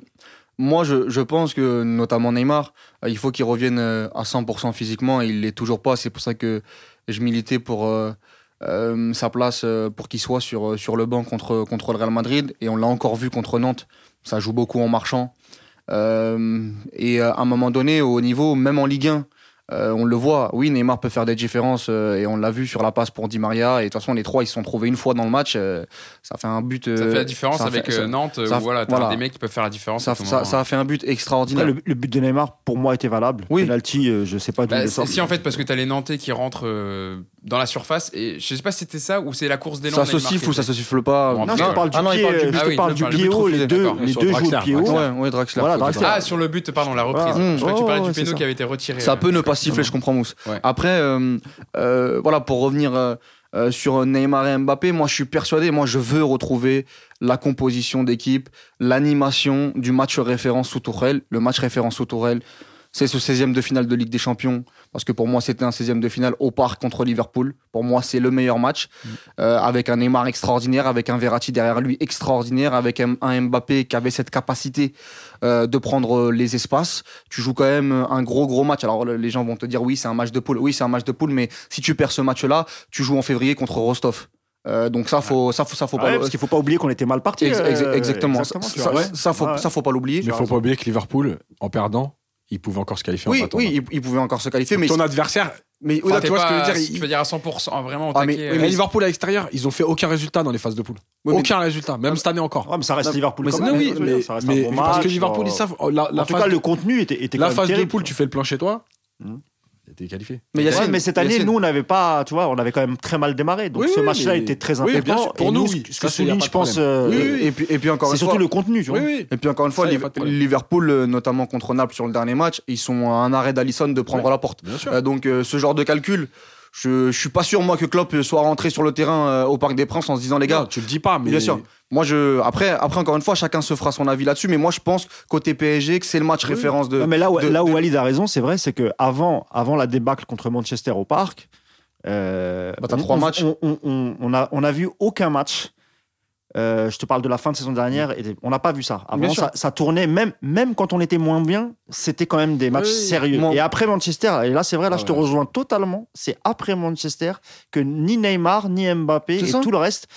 moi, je, je pense que, notamment Neymar, euh, il faut qu'il revienne euh, à 100% physiquement et il l'est toujours pas. C'est pour ça que je militais pour euh, sa place pour qu'il soit sur, sur le banc contre, contre le Real Madrid. Et on l'a encore vu contre Nantes. Ça joue beaucoup en marchant. Et à un moment donné, au niveau, même en Ligue 1, euh, on le voit, oui, Neymar peut faire des différences euh, et on l'a vu sur la passe pour Di Maria. Et de toute façon, les trois, ils se sont trouvés une fois dans le match. euh, ça fait un but. Ça fait la différence avec fait- Nantes, ça- où voilà, t'as voilà. des mecs qui peuvent faire la différence. ça, a fait un but extraordinaire. Après, le, le but de Neymar, pour moi, était valable. Oui. Penalty, euh, je sais pas d'où Bah, si en fait parce que t'as les Nantais qui rentrent euh, dans la surface et je sais pas si c'était ça ou c'est la course d'élan ça de se siffle ou ça se siffle pas Non, après, je te parle du Ah non, il pied, parle du euh, je Ah te parle du pied haut, les deux, les deux jouent le pied haut. Draxler. Ouais, ouais, Draxler. Voilà, plutôt. Draxler. Ah sur le but pardon la reprise. Ouais. je crois que tu parlais du péno ça. qui avait été retiré. Ça euh, peut ne pas siffler, je comprends Mousse. Ouais. Après, euh, euh, voilà, pour revenir euh, sur Neymar et Mbappé, moi je suis persuadé, moi je veux retrouver la composition d'équipe, l'animation du match référence sous Tourelle. Le match référence sous Tourelle, c'est ce 16e de finale de Ligue des Champions, parce que pour moi c'était un 16e de finale au parc contre Liverpool. Pour moi c'est le meilleur match, euh, avec un Neymar extraordinaire, avec un Verratti derrière lui extraordinaire, avec un, un Mbappé qui avait cette capacité euh, de prendre euh, les espaces. Tu joues quand même un gros gros match. Alors le- les gens vont te dire oui c'est un match de poule, oui c'est un match de poule, mais si tu perds ce match-là, tu joues en février contre Rostov. Euh, donc ça faut ça faut ça faut Ouais, pas le- parce qu'il faut pas oublier qu'on était mal parti. Ex- ex- exactement. exactement, Ça, ça, raison. ça, faut Ouais. ça faut pas l'oublier. Mais il faut pas oublier que Liverpool, en perdant, il pouvait encore se qualifier en Oui, battant. oui, il, il pouvait encore se qualifier, mais ton adversaire, Mais Enfin, tu vois ce que je veux dire Tu il- veux dire à 100%, vraiment au Ah, mais- oui, euh, Mais Liverpool à l'extérieur, ils ont fait aucun résultat dans les phases de poule. Oui, mais- aucun résultat, même cette année encore. Ouais, mais ça reste Non, Liverpool mais quand même. oui, mais, ça reste mais- un bon parce que match, Liverpool, euh, ils savent. oh, La, la En tout phase, cas, le contenu était, était la quand même phase de poule, tu fais le plan chez toi. T'es qualifié. Mais Ouais, Yacine, mais cette année, Yacine, nous, on n'avait pas, tu vois, on avait quand même très mal démarré. Donc Oui, ce match-là mais- était très oui, important. bien sûr, pour Et nous, ce oui. ce Ça, que c'est- souligne, je pense, euh, Oui, oui, Et puis, et puis encore c'est une surtout fois, le contenu, tu vois. Oui, oui. Et puis encore une fois, Ça, y a Liv- pas de problème. Liverpool, euh, notamment contre Naples sur le dernier match, ils sont à un arrêt d'Alisson de prendre Ouais. la porte. Bien sûr. Euh, donc euh, ce genre de calcul, je, je suis pas sûr moi que Klopp soit rentré sur le terrain euh, au Parc des Princes en se disant les gars. Non, tu le dis pas, mais. Bien sûr. Moi, je après, après encore une fois, chacun se fera son avis là-dessus, mais moi je pense côté PSG que c'est le match Oui. référence de. Non, mais là où, de- là où de- Walid a raison, c'est vrai, c'est que avant, avant la débâcle contre Manchester au parc, euh, Bah, t'as on- trois on- matchs. On, on- on- on a, on a vu aucun match. Euh, je te parle de la fin de saison dernière, et on n'a pas vu ça. Avant, ça, ça tournait, même, même quand on était moins bien, c'était quand même des matchs Oui, sérieux. Et après Manchester, et là c'est vrai, là Ah je te ouais. rejoins totalement, c'est après Manchester que ni Neymar, ni Mbappé et tout le reste,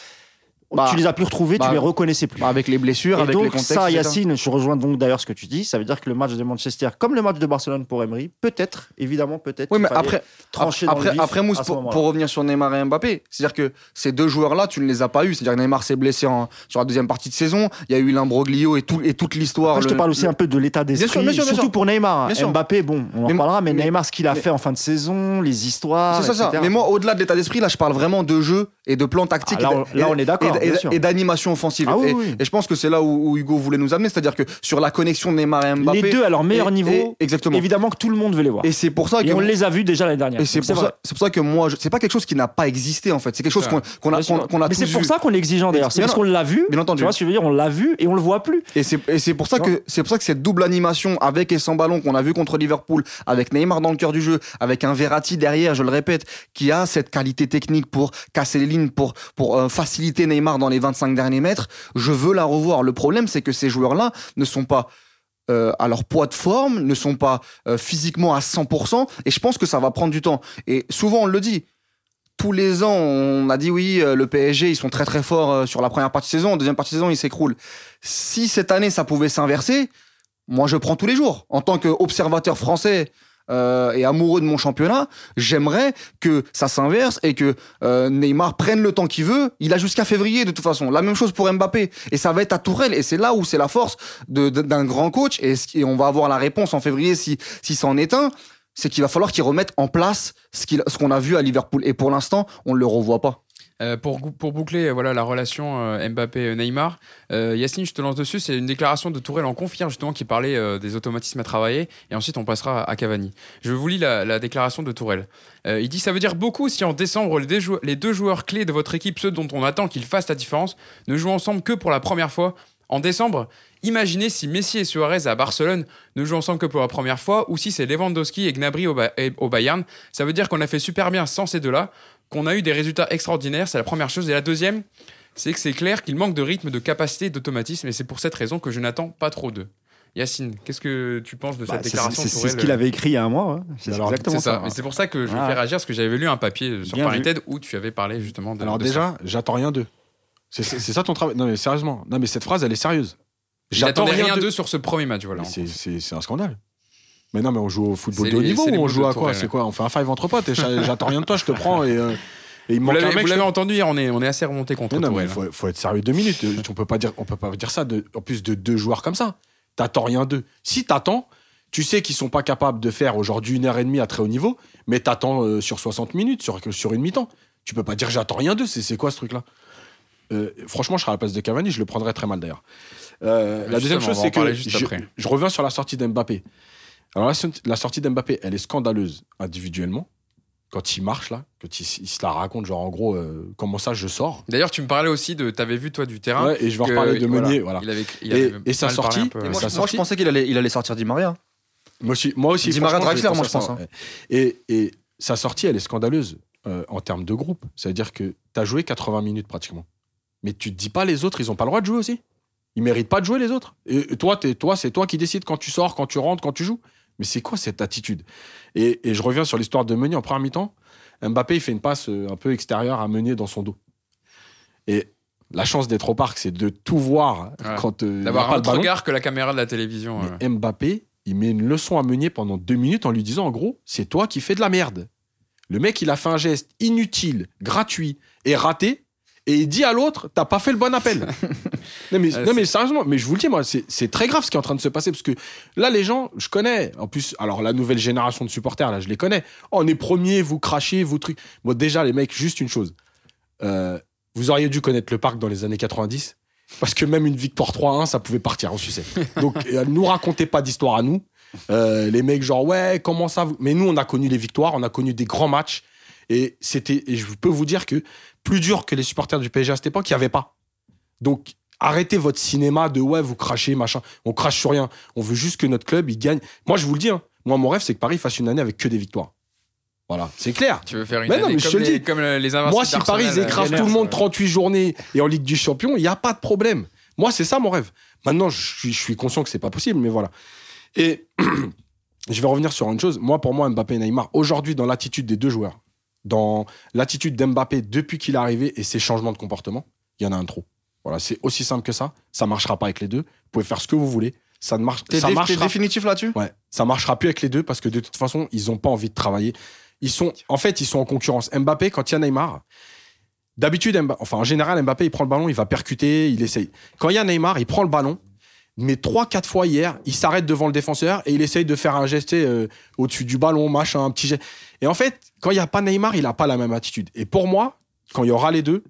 Bah, tu les as plus retrouvés, bah, tu les reconnaissais plus. Bah, avec les blessures, Et avec donc les contextes. ça. Yacine, je rejoins donc d'ailleurs ce que tu dis. Ça veut dire que le match de Manchester, comme le match de Barcelone pour Emery, peut-être, évidemment, peut-être. Oui, mais après, trancher dans après, vif après Mousse, pour, revenir sur Neymar et Mbappé, c'est-à-dire que ces deux joueurs-là, tu ne les as pas eus. C'est-à-dire que Neymar s'est blessé en- sur la deuxième partie de saison. Il y a eu l'imbroglio et, tout, et toute l'histoire. Je te le- parle aussi le- un peu de l'état d'esprit, bien sûr, bien surtout sûr. pour Neymar. Bien sûr. Mbappé, bon, on en Mais- parlera, mais, mais- Neymar, ce qu'il a mais- fait en fin de saison, les histoires. C'est ça, ça. Mais moi, au-delà de l'état d'esprit, là, je parle vraiment de jeu et de plan tactique. Ah, là, on est d'accord, et- d'animation offensive. Ah oui, et, oui. et je pense que c'est là où, où Hugo voulait nous amener. C'est-à-dire que sur la connexion de Neymar et Mbappé. les deux à leur meilleur et- niveau, et- exactement. évidemment que tout le monde veut les voir. Et c'est pour ça Et que. on les a vus déjà l'année dernière. Et c'est pour, ça, c'est pour ça que moi, je- c'est pas quelque chose qui n'a pas existé en fait. C'est quelque chose qu'on a, qu'on a mais c'est pour ça qu'on est exigeant d'ailleurs. C'est parce qu'on l'a vu. Bien entendu. Tu vois ce que je veux dire? On l'a vu et on le voit plus. Et c'est et c'est pour ça que c'est pour ça que cette double animation avec et sans ballon qu'on a vu contre Liverpool, avec Neymar dans le cœur du jeu, avec un Verratti derrière, je le répète, qui a cette qualité technique pour casser les lignes, pour pour euh, faciliter Neymar dans les 25 derniers mètres. Je veux la revoir. Le problème, c'est que ces joueurs-là ne sont pas euh, à leur poids de forme, ne sont pas euh, physiquement à 100%, et je pense que ça va prendre du temps. Et souvent, on le dit, tous les ans, on a dit oui, euh, le PSG, ils sont très très forts sur la première partie de saison, en deuxième partie de saison, ils s'écroulent. Si cette année, ça pouvait s'inverser, moi, je prends tous les jours. En tant qu'observateur français euh, et amoureux de mon championnat, j'aimerais que ça s'inverse et que euh, Neymar prenne le temps qu'il veut. Il a jusqu'à février de toute façon. La même chose pour Mbappé. Et ça va être à Tourelle. Et c'est là où c'est la force d'un grand coach. Et, on va avoir la réponse en février si, si c'en est un. C'est qu'il va falloir qu'il remette en place ce qu'on a vu à Liverpool. Et pour l'instant, on ne le revoit pas. Euh, pour, boucler euh, voilà, la relation euh, Mbappé-Neymar, euh, Yacine, je te lance dessus. C'est une déclaration de Tourelle en confirme justement qui parlait euh, des automatismes à travailler. Et ensuite, on passera à Cavani. Je vous lis la, la déclaration de Tourelle. Euh, il dit Ça veut dire beaucoup si en décembre, les deux, joueurs clés de votre équipe, ceux dont on attend qu'ils fassent la différence, ne jouent ensemble que pour la première fois. En décembre, imaginez si Messi et Suarez à Barcelone ne jouent ensemble que pour la première fois, ou si c'est Lewandowski et Gnabry au Bayern. Ça veut dire qu'on a fait super bien sans ces deux-là qu'on a eu des résultats extraordinaires, c'est la première chose. Et la deuxième, c'est que c'est clair qu'il manque de rythme, de capacité, d'automatisme, et c'est pour cette raison que je n'attends pas trop d'eux. Yacine, qu'est-ce que tu penses de Bah, cette c'est déclaration c'est- ce qu'il avait écrit il y a un mois. hein. C'est exactement ça, c'est pour ça que je vais Ah. faire réagir, parce que j'avais lu un papier euh, sur Paris. TED où tu avais parlé justement de. Alors de déjà, j'attends rien d'eux. C'est ça ton travail. Non mais sérieusement. Non mais cette phrase, elle est sérieuse. j'attendais rien d'eux. sur ce premier match. Voilà. C'est un scandale. Mais non, mais on joue au football de haut niveau on joue à quoi. C'est quoi On fait un five entre potes et j'a- (laughs) j'attends rien de toi, je te prends et, euh, et il Vous l'avez entendu hier, on est, on est assez remonté contre non, mais Tourelle. il faut, faut être sérieux deux minutes. On peut pas dire, on peut pas dire ça. De, en plus de deux joueurs comme ça, t'attends rien d'eux. Si t'attends, tu sais qu'ils sont pas capables de faire aujourd'hui une heure et demie à très haut niveau, mais t'attends euh, sur 60 minutes, sur, sur une mi-temps. Tu peux pas dire j'attends rien d'eux. C'est quoi ce truc-là? Euh, Franchement, je serais à la place de Cavani, je le prendrais très mal d'ailleurs. Euh, la deuxième chose, c'est que je, je reviens sur la sortie d'Mbappé. Alors la, la sortie d'Mbappé, elle est scandaleuse individuellement. Quand il marche là, quand il, il se la raconte, genre en gros, euh, comment ça je sors. D'ailleurs, tu me parlais aussi de. T'avais vu toi du terrain. Ouais, et je vais en reparler de Meunier. Voilà. Il avait, il Et- avait et sa sortie, peu, et moi, je, pensais qu'il allait, il allait sortir Di Maria. Moi aussi, moi aussi. Di Maria Draxler, moi, je pense, ça, hein. Et, et sa sortie, elle est scandaleuse euh, en termes de groupe. C'est-à-dire que tu as joué 80 minutes pratiquement. Mais tu te dis pas les autres, ils ont pas le droit de jouer aussi. Ils méritent pas de jouer les autres. Et toi, toi c'est toi qui décides quand tu sors, quand tu rentres, quand tu joues. Mais c'est quoi cette attitude? Et, et je reviens sur l'histoire de Meunier en première mi-temps. Mbappé, il fait une passe euh, un peu extérieure à Meunier dans son dos. Et la chance d'être au parc, c'est de tout voir Ouais. quand euh, D'avoir un autre regard que la caméra de la télévision. Mais ouais. Mbappé, il met une leçon à Meunier pendant deux minutes en lui disant en gros, c'est toi qui fais de la merde. Le mec, il a fait un geste inutile, gratuit et raté. Et il dit à l'autre, t'as pas fait le bon appel. (laughs) non, mais, Ouais, non, mais sérieusement, mais je vous le dis, moi, c'est très grave ce qui est en train de se passer. Parce que là, les gens, je connais. En plus, alors la nouvelle génération de supporters, là, je les connais. Oh, on est premier, vous crachez, vous trucs. Bon, déjà, les mecs, juste une chose. Euh, vous auriez dû connaître le parc dans les années 90. Parce que même une victoire 3-1, ça pouvait partir en sucette. (laughs) Donc, euh, nous racontez pas d'histoire à nous. Euh, les mecs, genre, ouais, comment ça vous- Mais nous, on a connu les victoires, on a connu des grands matchs. Et c'était, et je peux vous dire que plus dur que les supporters du PSG à cette époque, il n'y avait pas. Donc, arrêtez votre cinéma de ouais, vous crachez, machin. On crache sur rien. On veut juste que notre club, il gagne. Moi, je vous le dis, hein, moi, mon rêve, c'est que Paris fasse une année avec que des victoires. Voilà, c'est clair. Tu veux faire une Mais non, année je comme, te le les, dis. comme les Moi, si Paris, euh, tout le monde euh, 38 journées et en Ligue du Champion, il n'y a pas de problème. Moi, c'est ça mon rêve. Maintenant, je suis, je suis conscient que c'est pas possible, mais voilà. Et (clears throat) je vais revenir sur une chose. Moi, pour moi, Mbappé et Neymar, aujourd'hui, dans l'attitude des deux joueurs, dans l'attitude d'Mbappé depuis qu'il est arrivé et ses changements de comportement, il y en a un trop. Voilà, c'est aussi simple que ça. Ça marchera pas avec les deux. Vous pouvez faire ce que vous voulez. Ça ne marche, T'es ça dé- t'es marchera définitif là-dessus? Ouais, ça marchera plus avec les deux parce que de toute façon, ils ont pas envie de travailler. Ils sont, en fait, ils sont en concurrence. Mbappé, quand il y a Neymar, d'habitude, enfin, en général, Mbappé, il prend le ballon, il va percuter, il essaye. Quand il y a Neymar, il prend le ballon, mais trois, quatre fois hier, il s'arrête devant le défenseur et il essaye de faire un geste euh, au-dessus du ballon, machin, un petit geste. Et en fait, quand il y a pas Neymar, il a pas la même attitude. Et pour moi, quand il y aura les deux,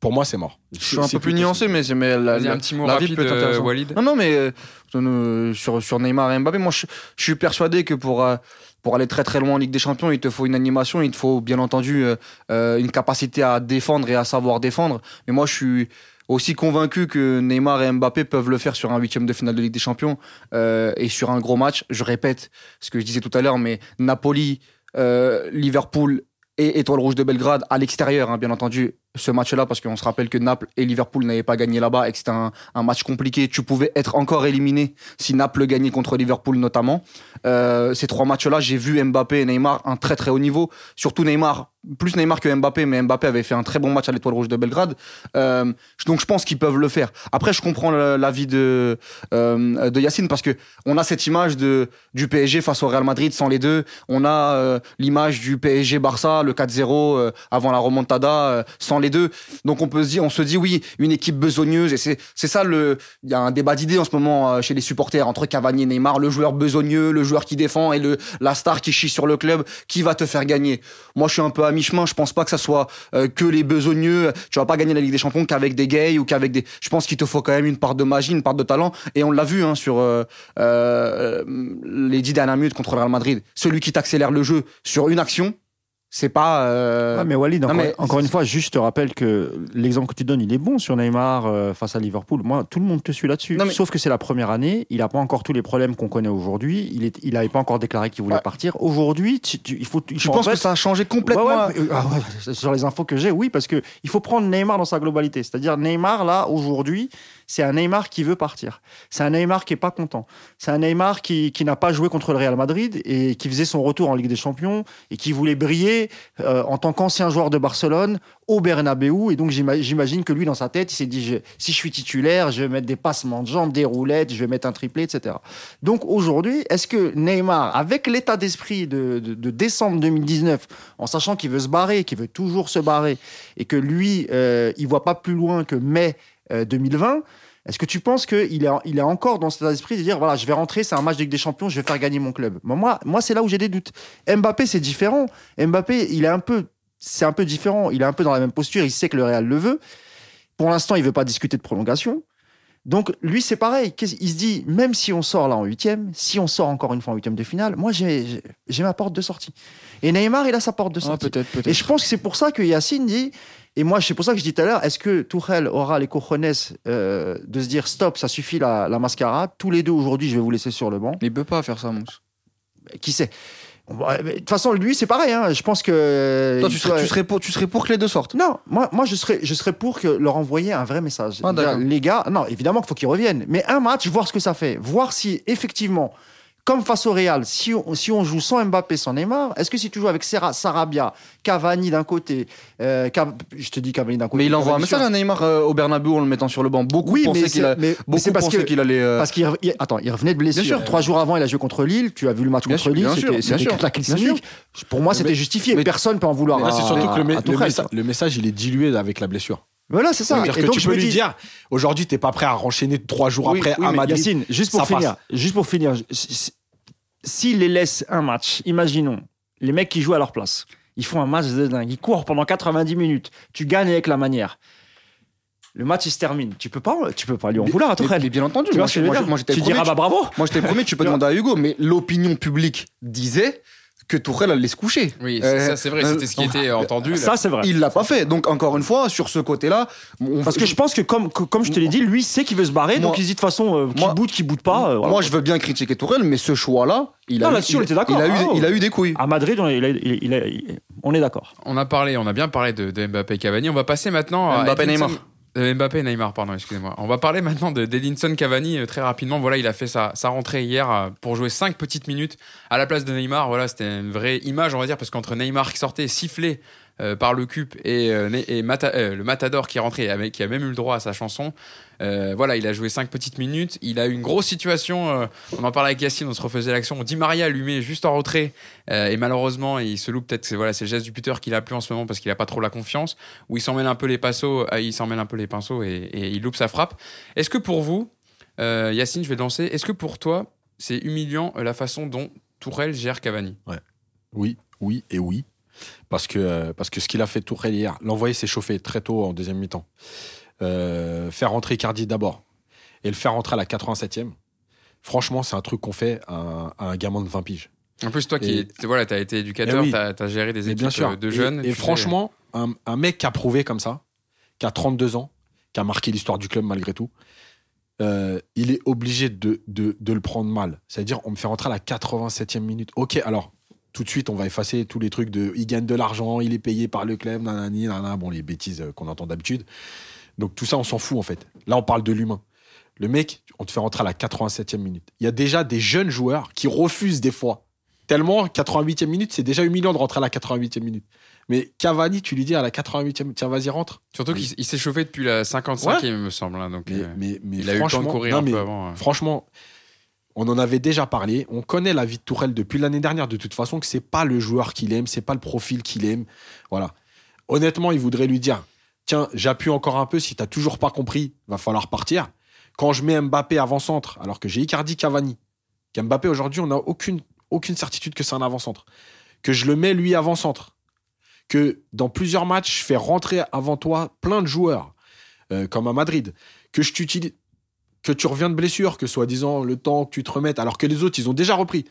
pour moi, c'est mort. Je suis un peu plus nuancé, mais, mais la, la- un petit mot la vie rapide, peut être euh. Walid. Non, non, mais euh, euh, sur, sur Neymar et Mbappé, moi, je, je suis persuadé que pour, euh, pour aller très très loin en Ligue des Champions, il te faut une animation, il te faut bien entendu euh, une capacité à défendre et à savoir défendre. Mais moi, je suis aussi convaincu que Neymar et Mbappé peuvent le faire sur un huitième de finale de Ligue des Champions euh, et sur un gros match. Je répète ce que je disais tout à l'heure, mais Napoli, euh, Liverpool et Étoile Rouge de Belgrade à l'extérieur, hein, bien entendu, ce match-là, parce qu'on se rappelle que Naples et Liverpool n'avaient pas gagné là-bas et que c'était un, match compliqué. Tu pouvais être encore éliminé si Naples gagnait contre Liverpool notamment. Euh, ces trois matchs-là, j'ai vu Mbappé et Neymar un très très haut niveau. Surtout Neymar, plus Neymar que Mbappé, mais Mbappé avait fait un très bon match à l'Étoile Rouge de Belgrade. Euh, donc je pense qu'ils peuvent le faire. Après, je comprends l'avis de euh, de Yacine parce que on a cette image de du PSG face au Real Madrid sans les deux. On a l'image du PSG Barça, le 4-0 euh, avant la remontada sans les deux. Donc on peut se dire, on se dit oui, une équipe besogneuse et c'est ça le. Il y a un débat d'idées en ce moment euh, chez les supporters entre Cavani et Neymar, le joueur besogneux, le joueur qui défend et le la star qui chie sur le club, qui va te faire gagner. Moi, je suis un peu à mi-chemin. Je pense pas que ça soit euh, que les besogneux. Tu vas pas gagner la Ligue des Champions qu'avec des gays ou qu'avec des. Je pense qu'il te faut quand même une part de magie, une part de talent. Et on l'a vu hein, sur euh, les dix dernières minutes contre le Real Madrid. Celui qui t'accélère le jeu sur une action, c'est pas. euh, Ah, mais Walid, non, encore, mais- encore une fois, juste te rappelle que l'exemple que tu donnes, il est bon sur Neymar euh, face à Liverpool. Moi, tout le monde te suit là-dessus. Mais- Sauf que c'est la première année, il n'a pas encore tous les problèmes qu'on connaît aujourd'hui. Il n'avait il pas encore déclaré qu'il voulait Ouais. partir. Aujourd'hui, tu- tu- il faut. Je faut- pense en que ça a changé complètement. Ouais, euh, ah sur les infos que j'ai, oui, parce que il faut prendre Neymar dans sa globalité. C'est-à-dire Neymar là aujourd'hui, c'est un Neymar qui veut partir. C'est un Neymar qui est pas content. C'est un Neymar qui, n'a pas joué contre le Real Madrid et qui faisait son retour en Ligue des Champions et qui voulait briller euh, en tant qu'ancien joueur de Barcelone au Bernabeu. Et donc j'ima- j'imagine que lui dans sa tête, il s'est dit si je suis titulaire, je vais mettre des passements de jambes, des roulettes, je vais mettre un triplé, etc. Donc aujourd'hui, est-ce que Neymar, avec l'état d'esprit de, décembre 2019, en sachant qu'il veut se barrer, qu'il veut toujours se barrer, et que lui, euh, il voit pas plus loin que mai 2020, est-ce que tu penses qu'il est, il est encore dans cet état d'esprit de dire voilà, je vais rentrer, c'est un match de des Champions, je vais faire gagner mon club? Moi, Moi, c'est là où j'ai des doutes. Mbappé, c'est différent. Mbappé, il est un peu, c'est un peu différent. Il est un peu dans la même posture. Il sait que le Real le veut. Pour l'instant, il veut pas discuter de prolongation. Donc lui, c'est pareil. Il se dit, même si on sort là en huitième, si on sort encore une fois en huitième de finale, moi j'ai ma porte de sortie. Et Neymar, il a sa porte de Ah, sortie. et je pense que c'est pour ça que Yacine dit, et moi c'est pour ça que je dis tout à l'heure, est-ce que Tourelle aura les cojones euh, de se dire stop, ça suffit la, la mascarade, tous les deux aujourd'hui je vais vous laisser sur le banc. Mais il peut pas faire ça, Mousse. Qui sait? De toute façon, lui c'est pareil, hein. je pense que... Toi, il tu serais, tu, serais pour, tu serais pour que les deux sortent. non, moi, moi je, serais, je serais pour que leur envoyer un vrai message. Ah, les gars, non, évidemment qu'il faut qu'ils reviennent, mais un match, voir ce que ça fait. Voir si effectivement, Comme face au Real, si on, si on joue sans Mbappé, sans Neymar, est-ce que si tu joues avec Serra- Sarabia, Cavani d'un côté, euh, Cav- je te dis Cavani d'un côté. Mais il envoie un message à Neymar euh, au Bernabeu en le mettant sur le banc. Beaucoup Oui, mais pensaient qu'il a- parce qu'il allait. euh, parce qu'il attends, il revenait de blessure. Bien sûr. Trois jours avant, il a joué contre Lille. Tu as vu le match Bien contre Lille. bien sûr, C'était la clinique. Pour moi, c'était justifié. mais- Personne peut en vouloir. C'est à- surtout que le, le message, il est dilué avec la blessure. Voilà, c'est ça. C'est-à-dire Et que donc tu je peux lui dis- dire, aujourd'hui, t'es pas prêt à renchaîner trois jours Oui, après oui, à Madrid. Yacine, juste pour passe. finir, juste pour finir, si- si- s'ils les laissent un match, imaginons les mecs qui jouent à leur place, ils font un match de dingue, ils courent pendant 90 minutes, tu gagnes avec la manière. Le match il se termine. Tu peux pas, tu peux pas lui en vouloir à Tourelle. bien entendu. Tu vois moi, je moi, Tu diras bah bravo. Moi, j'étais le premier, tu peux demander à Hugo, mais l'opinion publique disait que Tourelle allait se coucher. Oui, Euh, ça c'est vrai, euh, c'était ce qui était entendu. là. Ça c'est vrai. Il l'a pas fait. Donc, encore une fois, sur ce côté-là, on- Parce que je pense que comme, que- comme je te l'ai dit, lui sait qu'il veut se barrer, Moi- donc il se dit de toute façon, euh, qui moi- boot, qui boot pas. euh, voilà. Moi, je veux bien critiquer Tourelle, mais ce choix-là, il a, Non, eu- là-dessus, on il- était d'accord. il a eu, Ah, il a eu des couilles. À Madrid, on, est- il a- il a- il a- il- on est d'accord. On a parlé, on a bien parlé de, de Mbappé et Cavani. On va passer maintenant à Mbappé, Edinson- Neymar. Euh, Mbappé et Neymar, pardon, excusez-moi. On va parler maintenant de d'Edinson Cavani euh, très rapidement. Voilà, il a fait sa, rentrée hier euh, pour jouer 5 petites minutes à la place de Neymar. Voilà, c'était une vraie image, on va dire, parce qu'entre Neymar qui sortait sifflé par le CUP et, le Matador qui est rentré, qui a même eu le droit à sa chanson, euh, voilà, il a joué 5 petites minutes. Il a eu une grosse situation. euh, on en parlait avec Yacine, on se refaisait l'action. Di Maria lui met juste en retrait euh, et malheureusement, il se loupe peut-être. C'est le geste du buteur qu'il a plus en ce moment parce qu'il a pas trop la confiance. Où il s'en mêle un peu les pinceaux, il s'en un peu les pinceaux et, il loupe sa frappe. Est-ce que pour vous, Yacine, je vais te lancer. Est-ce que pour toi, c'est humiliant la façon dont Tourelle gère Cavani? Oui, oui et oui. Parce que, parce que ce qu'il a fait Tourelle hier, l'envoyer s'échauffer très tôt en deuxième mi-temps, euh, faire rentrer Icardi d'abord et le faire rentrer à la 87e, franchement, c'est un truc qu'on fait à un, à un gamin de 20 piges. En plus, toi qui Et- es- voilà, as été éducateur, Eh oui. tu as, géré des équipes bien euh, de jeunes. Et, franchement, un, un mec qui a prouvé comme ça, qui a 32 ans, qui a marqué l'histoire du club malgré tout, euh, il est obligé de, de, de le prendre mal. C'est-à-dire, on me fait rentrer à la 87e minute. Ok, alors, tout de suite, on va effacer tous les trucs de il gagne de l'argent, il est payé par le club, nanani, nanana, bon, les bêtises qu'on entend d'habitude. Donc, tout ça, on s'en fout, en fait. Là, on parle de l'humain. Le mec, on te fait rentrer à la 87e minute. Il y a déjà des jeunes joueurs qui refusent des fois. Tellement, 88e minute, c'est déjà humiliant de rentrer à la 88e minute. Mais Cavani, tu lui dis à la 88e, tiens, vas-y, rentre. Surtout qu'il il s'est chauffé depuis la 55e, il me semble. hein, donc, Mais, euh, mais, mais il a eu le temps de franchement, courir non, un peu avant. euh. Franchement, on en avait déjà parlé. On connaît la vie de Tourelle depuis l'année dernière, de toute façon, que c'est pas le joueur qu'il aime, c'est pas le profil qu'il aime. Voilà. Honnêtement, il voudrait lui dire Tiens, j'appuie encore un peu. Si t'as toujours pas compris, va falloir partir. Quand je mets Mbappé avant-centre, alors que j'ai Icardi Cavani, qu'Mbappé aujourd'hui, on n'a aucune, certitude que c'est un avant-centre. Que je le mets lui avant-centre. Que dans plusieurs matchs, je fais rentrer avant toi plein de joueurs, euh, comme à Madrid. Que tu reviens de blessure, que soi-disant le temps que tu te remettes, alors que les autres, ils ont déjà repris.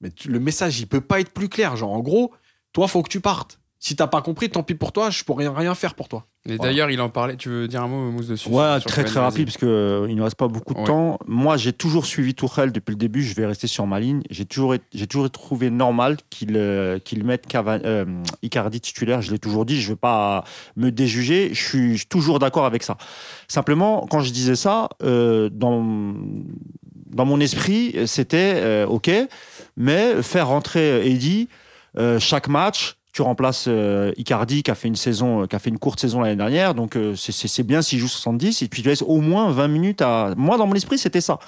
Mais le message, il peut pas être plus clair. Genre, en gros, toi, faut que tu partes. Si t'as pas compris, tant pis pour toi, je pourrais rien faire pour toi. Et Voilà. d'ailleurs, il en parlait. Tu veux dire un mot, Mousse, dessus Ouais, très très rapide parce que euh, il ne reste pas beaucoup de Ouais. temps. Moi, j'ai toujours suivi Tourelle depuis le début. Je vais rester sur ma ligne. J'ai toujours, j'ai toujours trouvé normal qu'il euh, qu'il mette euh, Icardi titulaire. Je l'ai toujours dit. Je ne vais pas me déjuger. Je suis, toujours d'accord avec ça. Simplement, quand je disais ça, euh, dans dans mon esprit, c'était euh, ok, mais faire rentrer Eddy euh, chaque match. Tu remplaces euh, Icardi qui a fait une saison, qui a fait une courte saison l'année dernière, donc euh, c'est bien s'il joue 70 et puis tu laisses au moins 20 minutes à. Moi, dans mon esprit, c'était ça.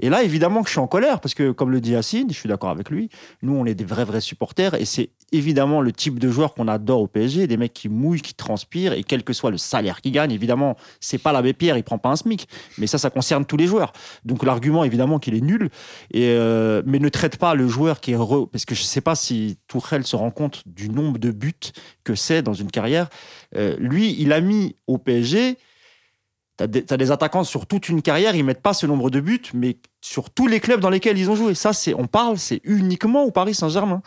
Et là, évidemment que je suis en colère parce que, comme le dit Yacine, je suis d'accord avec lui. Nous, on est des vrais vrais supporters et c'est évidemment le type de joueur qu'on adore au PSG, des mecs qui mouillent, qui transpirent et quel que soit le salaire qu'ils gagnent, évidemment, c'est pas l'abbé Pierre, il prend pas un SMIC, mais ça, ça concerne tous les joueurs. Donc l'argument, évidemment, qu'il est nul. Et euh, mais ne traite pas le joueur qui est heureux, parce que je sais pas si Tourelle se rend compte du nombre de buts que c'est dans une carrière. Euh, lui, il a mis au PSG. T'as des, des attaquants sur toute une carrière, ils mettent pas ce nombre de buts, mais sur tous les clubs dans lesquels ils ont joué. Ça, c'est, on parle, c'est uniquement au Paris Saint-Germain.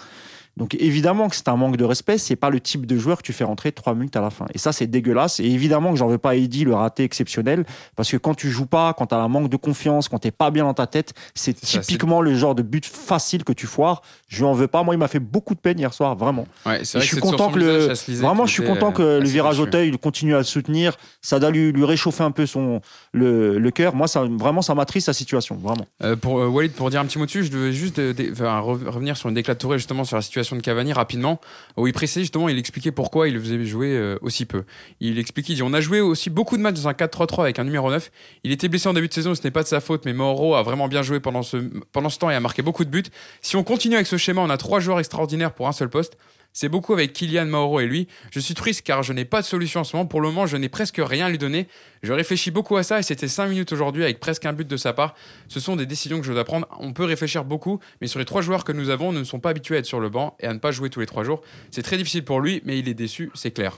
Donc évidemment que c'est un manque de respect, c'est pas le type de joueur que tu fais rentrer trois minutes à la fin. Et ça c'est dégueulasse. Et évidemment que j'en veux pas à Eddy le raté exceptionnel, parce que quand tu joues pas, quand tu as un manque de confiance, quand t'es pas bien dans ta tête, c'est ça, typiquement le genre de but facile que tu foires. Je lui en veux pas. Moi il m'a fait beaucoup de peine hier soir, vraiment. Ouais, vrai je suis content que le- Vraiment, je suis content que euh, le virage. Auteuil continue à le soutenir. Ça doit lui, lui réchauffer un peu son le, le cœur. Moi, ça vraiment, ça m'attriste sa situation, vraiment. Euh, pour euh, Walid, pour dire un petit mot dessus, je devais juste euh, enfin, revenir sur une déclat de Touré justement sur la situation de Cavani rapidement, où il précisait justement, il expliquait pourquoi il le faisait jouer euh, aussi peu. Il expliquait, il dit, on a joué aussi beaucoup de matchs dans un 4-3-3 avec un numéro 9. Il était blessé en début de saison, ce n'est pas de sa faute, mais Mauro a vraiment bien joué pendant ce, pendant ce temps et a marqué beaucoup de buts. Si on continue avec ce schéma, on a trois joueurs extraordinaires pour un seul poste. C'est beaucoup avec Kylian, Mauro et lui. Je suis triste car je n'ai pas de solution en ce moment. Pour le moment, je n'ai presque rien à lui donner. Je réfléchis beaucoup à ça et c'était 5 minutes aujourd'hui avec presque un but de sa part. Ce sont des décisions que je dois prendre. On peut réfléchir beaucoup, mais sur les trois joueurs que nous avons, nous ne sont pas habitués à être sur le banc et à ne pas jouer tous les trois jours. C'est très difficile pour lui, mais il est déçu, c'est clair.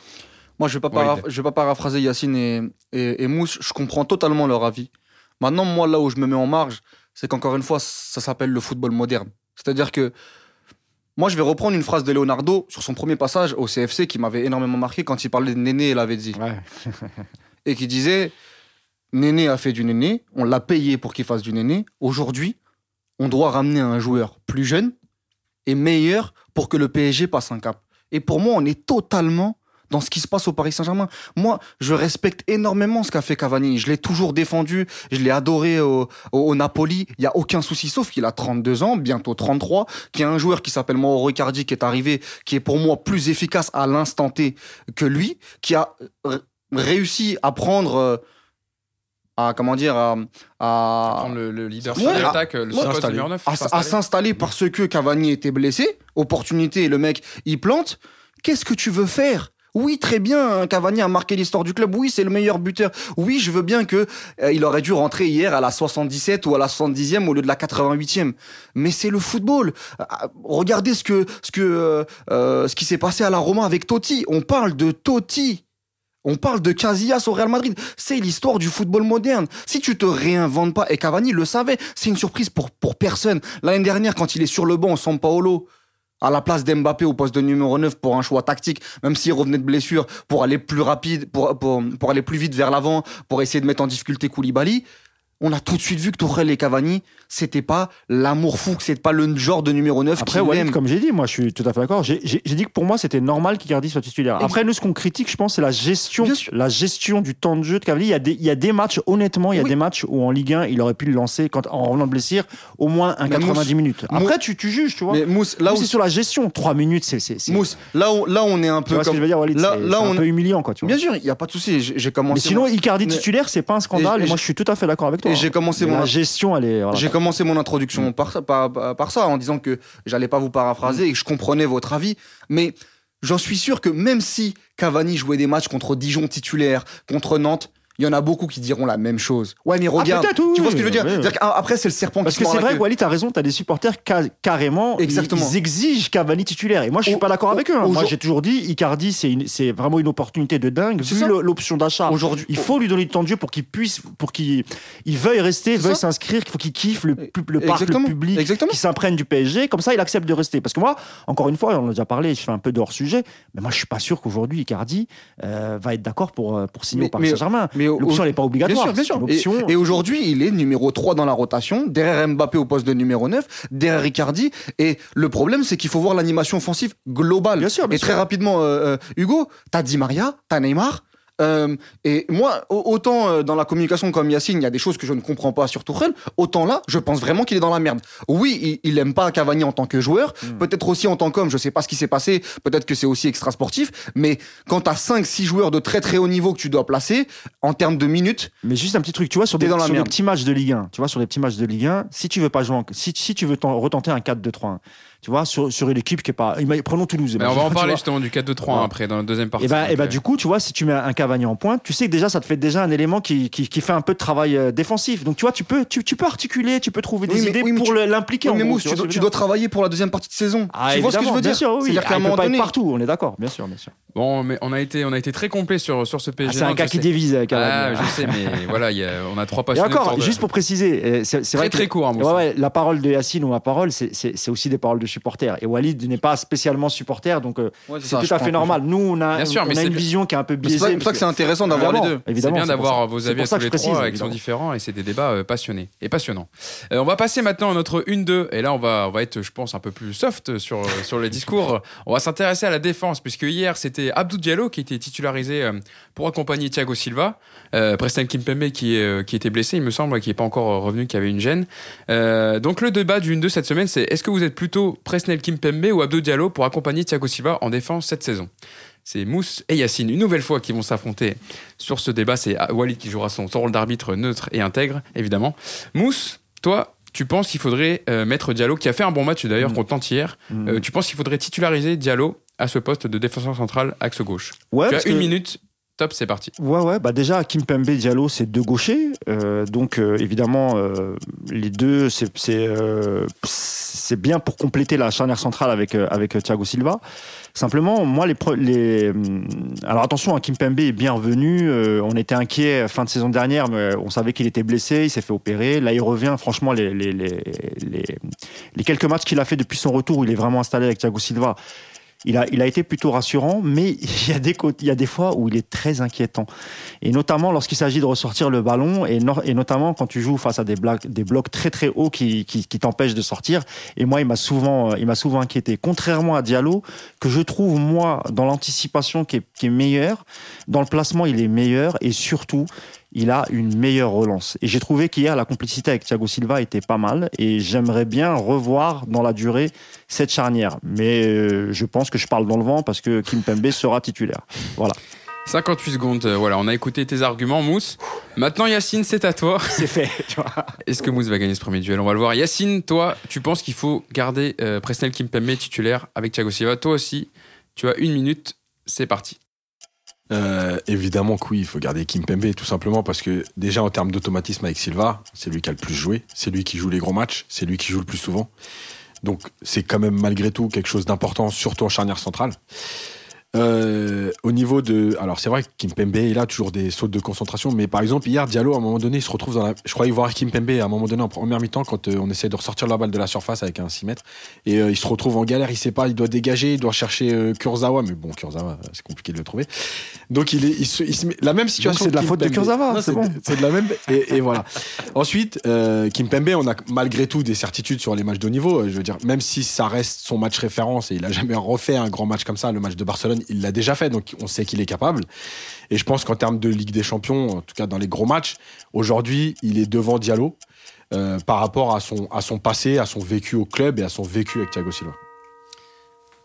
Moi, je vais je vais pas paraphraser Yacine et, et, et Mousse. Je comprends totalement leur avis. Maintenant, moi, là où je me mets en marge, c'est qu'encore une fois, ça s'appelle le football moderne. C'est-à-dire que moi, je vais reprendre une phrase de Leonardo sur son premier passage au CFC qui m'avait énormément marqué quand il parlait de Néné et l'avait dit. Et qui disait Néné a fait du Néné, on l'a payé pour qu'il fasse du Néné. Aujourd'hui, on doit ramener un joueur plus jeune et meilleur pour que le PSG passe un cap. Et pour moi, on est totalement dans ce qui se passe au Paris Saint-Germain. Moi, je respecte énormément ce qu'a fait Cavani. Je l'ai toujours défendu, je l'ai adoré au, au- au Napoli. Il y a aucun souci, sauf qu'il a 32 ans, bientôt 33, qu'il y a un joueur qui s'appelle Mauro Icardi qui est arrivé, qui est pour moi plus efficace à l'instant T que lui, qui a réussi à prendre, euh, à comment dire, à, à- Prendre le, le leader Ouais, sur à- l'attaque, le ouais, poste s'installer. numéro 9. à, s'installer parce que Cavani était blessé. Opportunité, et le mec, il plante. Qu'est-ce que tu veux faire? Oui, très bien, hein, Cavani a marqué l'histoire du club. Oui, c'est le meilleur buteur. Oui, je veux bien que euh, il aurait dû rentrer hier à la 77 ou à la 70e au lieu de la 88e. Mais c'est le football. Ah, Regardez ce que euh, euh, ce qui s'est passé à la Roma avec Totti. On parle de Totti. On parle de Casillas au Real Madrid. C'est l'histoire du football moderne. Si tu te réinventes pas, et Cavani le savait, c'est une surprise pour, pour personne. L'année dernière, quand il est sur le banc, San Paolo, à la place d'Mbappé au poste de numéro 9 pour un choix tactique, même s'il revenait de blessure, pour aller plus rapide, pour, aller plus vite vers l'avant, pour essayer de mettre en difficulté Koulibaly, on a tout de suite vu que Tourelle et Cavani, c'était pas l'amour fou, que c'était pas le genre de numéro 9 Après, aime. comme j'ai dit, moi, je suis tout à fait d'accord. J'ai dit que pour moi, c'était normal qu'Icardi soit titulaire. Après, nous, ce qu'on critique, je pense, c'est la gestion, la gestion du temps de jeu de Cavani. Il y a des, il y a des matchs, honnêtement, il y a Oui. des matchs où en Ligue 1, il aurait pu le lancer quand, en revenant de blessure au moins un Mais 90 Mousse- minutes. Après, tu, tu juges, tu vois. Mais Mousse, là où, c'est sur la gestion. 3 minutes, c'est. c'est- c'est- Mousse, là où, là on est un Tu peu vois ce que comme. je veux dire, Walid? Là- C'est là, c'est un on- peu humiliant, quoi. Tu vois. Bien sûr, il n'y a pas de souci. J'ai commencé. Mais sinon, Icardi titulaire, c'est pas un scandale. Et- moi, je- suis tout à fait d'accord avec toi. et j'ai commencé La gestion, elle est. commencé mon introduction par, ça- par, par- par ça en disant que j'allais pas vous paraphraser et que je comprenais votre avis, mais j'en suis sûr que même si Cavani jouait des matchs contre Dijon titulaire, contre Nantes, il y en a beaucoup qui diront la même chose. Ouais, mais regarde, peut-être, oui, tu vois ce que je veux dire? oui, oui. C'est-à-dire qu'après c'est le serpent Parce qui que se mord c'est vrai que Walid, t'as raison, t'as des supporters ca- carrément, Exactement. Ils, exigent Cavani titulaire. Et moi, je suis Au- pas d'accord avec eux. hein. Moi, j'ai toujours dit, Icardi, c'est vraiment une opportunité de dingue. Vu l'option d'achat, Aujourd'hui, il faut lui donner du temps de jeu pour qu'il puisse, pour qu'il il veuille rester, veuille s'inscrire, qu'il faut qu'il kiffe le, le parc, Exactement. le public, qu'il s'imprègne du PSG. Comme ça, il accepte de rester. Parce que moi, encore une fois, on en a déjà parlé, je fais un peu de hors sujet, mais moi, je suis pas sûr qu'aujourd'hui, Icardi euh, va être d'accord pour, euh, pour signer Mais- au Paris Saint-Germain. L'option, n'est pas Bien obligatoire. sûr, bien sûr. Et, aujourd'hui, il est numéro 3 dans la rotation, derrière Mbappé au poste de numéro 9, derrière Icardi. Et le problème, c'est qu'il faut voir l'animation offensive globale. Bien sûr, bien et très rapidement, euh, euh, Hugo, t'as Di Maria, t'as Neymar. Euh, et moi, au- autant euh, dans la communication comme Yacine, il y a des choses que je ne comprends pas sur Tourelle, autant là, je pense vraiment qu'il est dans la merde. Oui, il, il aime pas Cavani en tant que joueur, Hmm. peut-être aussi en tant qu'homme, je sais pas ce qui s'est passé, peut-être que c'est aussi extra sportif, mais quand t'as 5-6 joueurs de très très haut niveau que tu dois placer, en termes de minutes, Mais juste un petit truc, tu vois, sur, des, dans la sur des petits matchs de Ligue 1, tu vois, sur les petits matchs de Ligue 1, si tu veux pas jouer, en- si, si tu veux t'en- retenter un 4-2-3-1, tu vois, sur, sur une équipe qui est pas, prenons Toulouse. Mais on va en parler justement du 4-2-3 Ouais. après, dans la deuxième partie. Et bah, et bah, Donc, du coup, tu vois, si tu mets un Cavani en pointe, tu sais que déjà, ça te fait déjà un élément qui, qui, qui fait un peu de travail euh, défensif. Donc, tu vois, tu peux, tu, tu peux articuler, tu peux trouver des Oui, mais- idées oui, pour l'impliquer. Oui, en mais Mousse, tu, dois, tu travailler pour la deuxième partie de saison. Ah, tu vois ce que je veux bien dire sûr, oui. C'est-à-dire Ah, qu'à un moment pas être donné, partout, on est d'accord, bien sûr, bien sûr. Bon, mais on a été, on a été très complet sur, sur ce Ah, PSG. c'est un cas qui sais. dévise, euh, Ah, Cavani. je sais, mais (laughs) voilà, il y a- on a trois Et passionnés. encore, juste pour préciser, euh, c'est Très vrai que très court, Ouais, Moussa. ouais, la parole de Yacine ou ma parole, c'est- c'est c'est aussi des paroles de de supporters. Et Walid n'est pas spécialement supporter, donc euh, Ouais, c'est tout à fait normal. Nous, on a, Bien sûr, on mais a c'est une vision qui est un peu biaisée. c'est pour ça que c'est intéressant d'avoir les deux. Évidemment, C'est bien d'avoir vos avis à tous les trois qui sont différents et c'est des débats euh, passionnés et passionnants. Euh, on va passer maintenant à notre 1-2 et là on va, on va être je pense un peu plus soft sur, sur les discours. On va s'intéresser à la défense puisque hier c'était Abdou Diallo qui était titularisé pour accompagner Thiago Silva. Euh, Preston Kimpembe qui, est, euh, qui était blessé il me semble, qui n'est pas encore revenu, qui avait une gêne. Euh, donc le débat du 1-2 cette semaine c'est est-ce que vous êtes plutôt Presnel Kimpembe ou Abdou Diallo pour accompagner Thiago Silva en défense cette saison? C'est Mousse et Yacine, une nouvelle fois, qui vont s'affronter sur ce débat. C'est Walid qui jouera son, son rôle d'arbitre neutre et intègre, évidemment. Mousse, toi, tu penses qu'il faudrait euh, mettre Diallo, qui a fait un bon match d'ailleurs Mm. contre hier, Mm. euh, tu penses qu'il faudrait titulariser Diallo à ce poste de défenseur central axe gauche? Ouais, Tu as une que- minute, top, c'est parti. Ouais, ouais, bah déjà, Kimpembe Diallo, c'est deux gauchers. Euh, donc, euh, évidemment, euh, les deux, c'est c'est, bien pour compléter la charnière centrale avec, avec Thiago Silva. Simplement, moi, les. les alors, attention, hein, Kimpembe est bien revenu. On était inquiet fin de saison dernière, mais on savait qu'il était blessé, il s'est fait opérer. Là, il revient. Franchement, les, les, les, les, les quelques matchs qu'il a fait depuis son retour, il est vraiment installé avec Thiago Silva. Il a, il a été plutôt rassurant, mais (laughs) il y, a des, il y a des fois où il est très inquiétant. Et notamment lorsqu'il s'agit de ressortir le ballon, et, no- et notamment quand tu joues face à des, blocs, des blocs très très hauts qui, qui, t'empêchent de sortir. Et moi, il m'a souvent, euh, souvent inquiété. Contrairement à Diallo, que je trouve moi dans l'anticipation qui qui est meilleure, dans le placement il est meilleur, et surtout il a une meilleure relance. Et j'ai trouvé qu'hier la complicité avec Thiago Silva était pas mal, et j'aimerais bien revoir dans la durée cette charnière. Mais euh, je pense que je parle dans le vent parce que Kimpembe sera titulaire. Voilà. 58 secondes, euh, voilà, on a écouté tes arguments, Mousse. Maintenant, Yacine, c'est à toi. (laughs) C'est fait. tu vois. Est-ce que Mousse va gagner ce premier duel? On va le voir. Yacine, toi, tu penses qu'il faut garder euh, Presnel Kimpembe titulaire avec Thiago Silva? Toi aussi, tu as une minute, c'est parti. Euh, évidemment que oui, il faut garder Kimpembe tout simplement parce que déjà en termes d'automatisme avec Silva, c'est lui qui a le plus joué, c'est lui qui joue les gros matchs, c'est lui qui joue le plus souvent. Donc c'est quand même malgré tout quelque chose d'important, surtout en charnière centrale. Euh, au niveau de, alors c'est vrai que Kimpembe il a toujours des sautes de concentration, mais par exemple hier Diallo à un moment donné il se retrouve dans la, je croyais voir Kimpembe à un moment donné en première mi-temps quand euh, on essaie de ressortir la balle de la surface avec un 6 mètres et euh, il se retrouve en galère, il sait pas, il doit dégager, il doit chercher Kurzawa, mais bon Kurzawa c'est compliqué de le trouver. Donc il est, il se, il se met- la même situation. c'est de la faute de. Kurzawa, c'est bon. C'est de la même et, et voilà. Ensuite Kimpembe, on a malgré tout des certitudes sur les matchs de haut niveau. Je veux dire, même si ça reste son match référence et il a jamais refait un grand match comme ça, le match de Barcelone, il l'a déjà fait, donc on sait qu'il est capable. Et je pense qu'en termes de Ligue des Champions, en tout cas dans les gros matchs, aujourd'hui, il est devant Diallo euh, par rapport à son, passé, à son vécu au club et à son vécu avec Thiago Silva.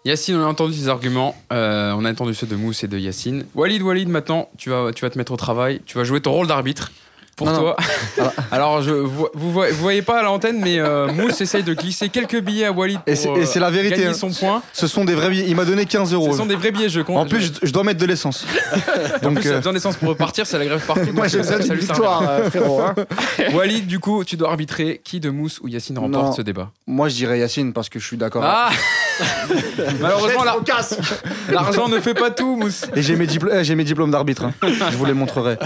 Yacine, on a entendu tes arguments. Euh, on a entendu ceux de Mousse et de Yacine. Walid, Walid, maintenant, tu tu vas te mettre au travail. Tu vas jouer ton rôle d'arbitre. Pour Non, non. toi. (laughs) Alors, je, vous, vous voyez- pas à l'antenne, mais euh, Mousse essaye de glisser quelques billets à Walid pour Et c'est- et c'est la vérité, gagner hein. son point. Ce sont des vrais billets. Il m'a donné 15 euros. Ce sont des vrais billets, je compte. En plus, je, je dois mettre de l'essence. (laughs) en Donc, plus, euh, besoin d'essence pour repartir, c'est la grève partout. Moi, j'ai besoin d'une victoire, euh, frérot. hein. (laughs) Walid, du coup, tu dois arbitrer qui de Mousse ou Yacine remporte Non. ce débat. moi, je dirais Yacine parce que je suis d'accord. Ah Malheureusement, la- l'argent ne fait pas tout, Mousse. Et j'ai mes, j'ai mes diplômes d'arbitre. hein. Je vous les montrerai.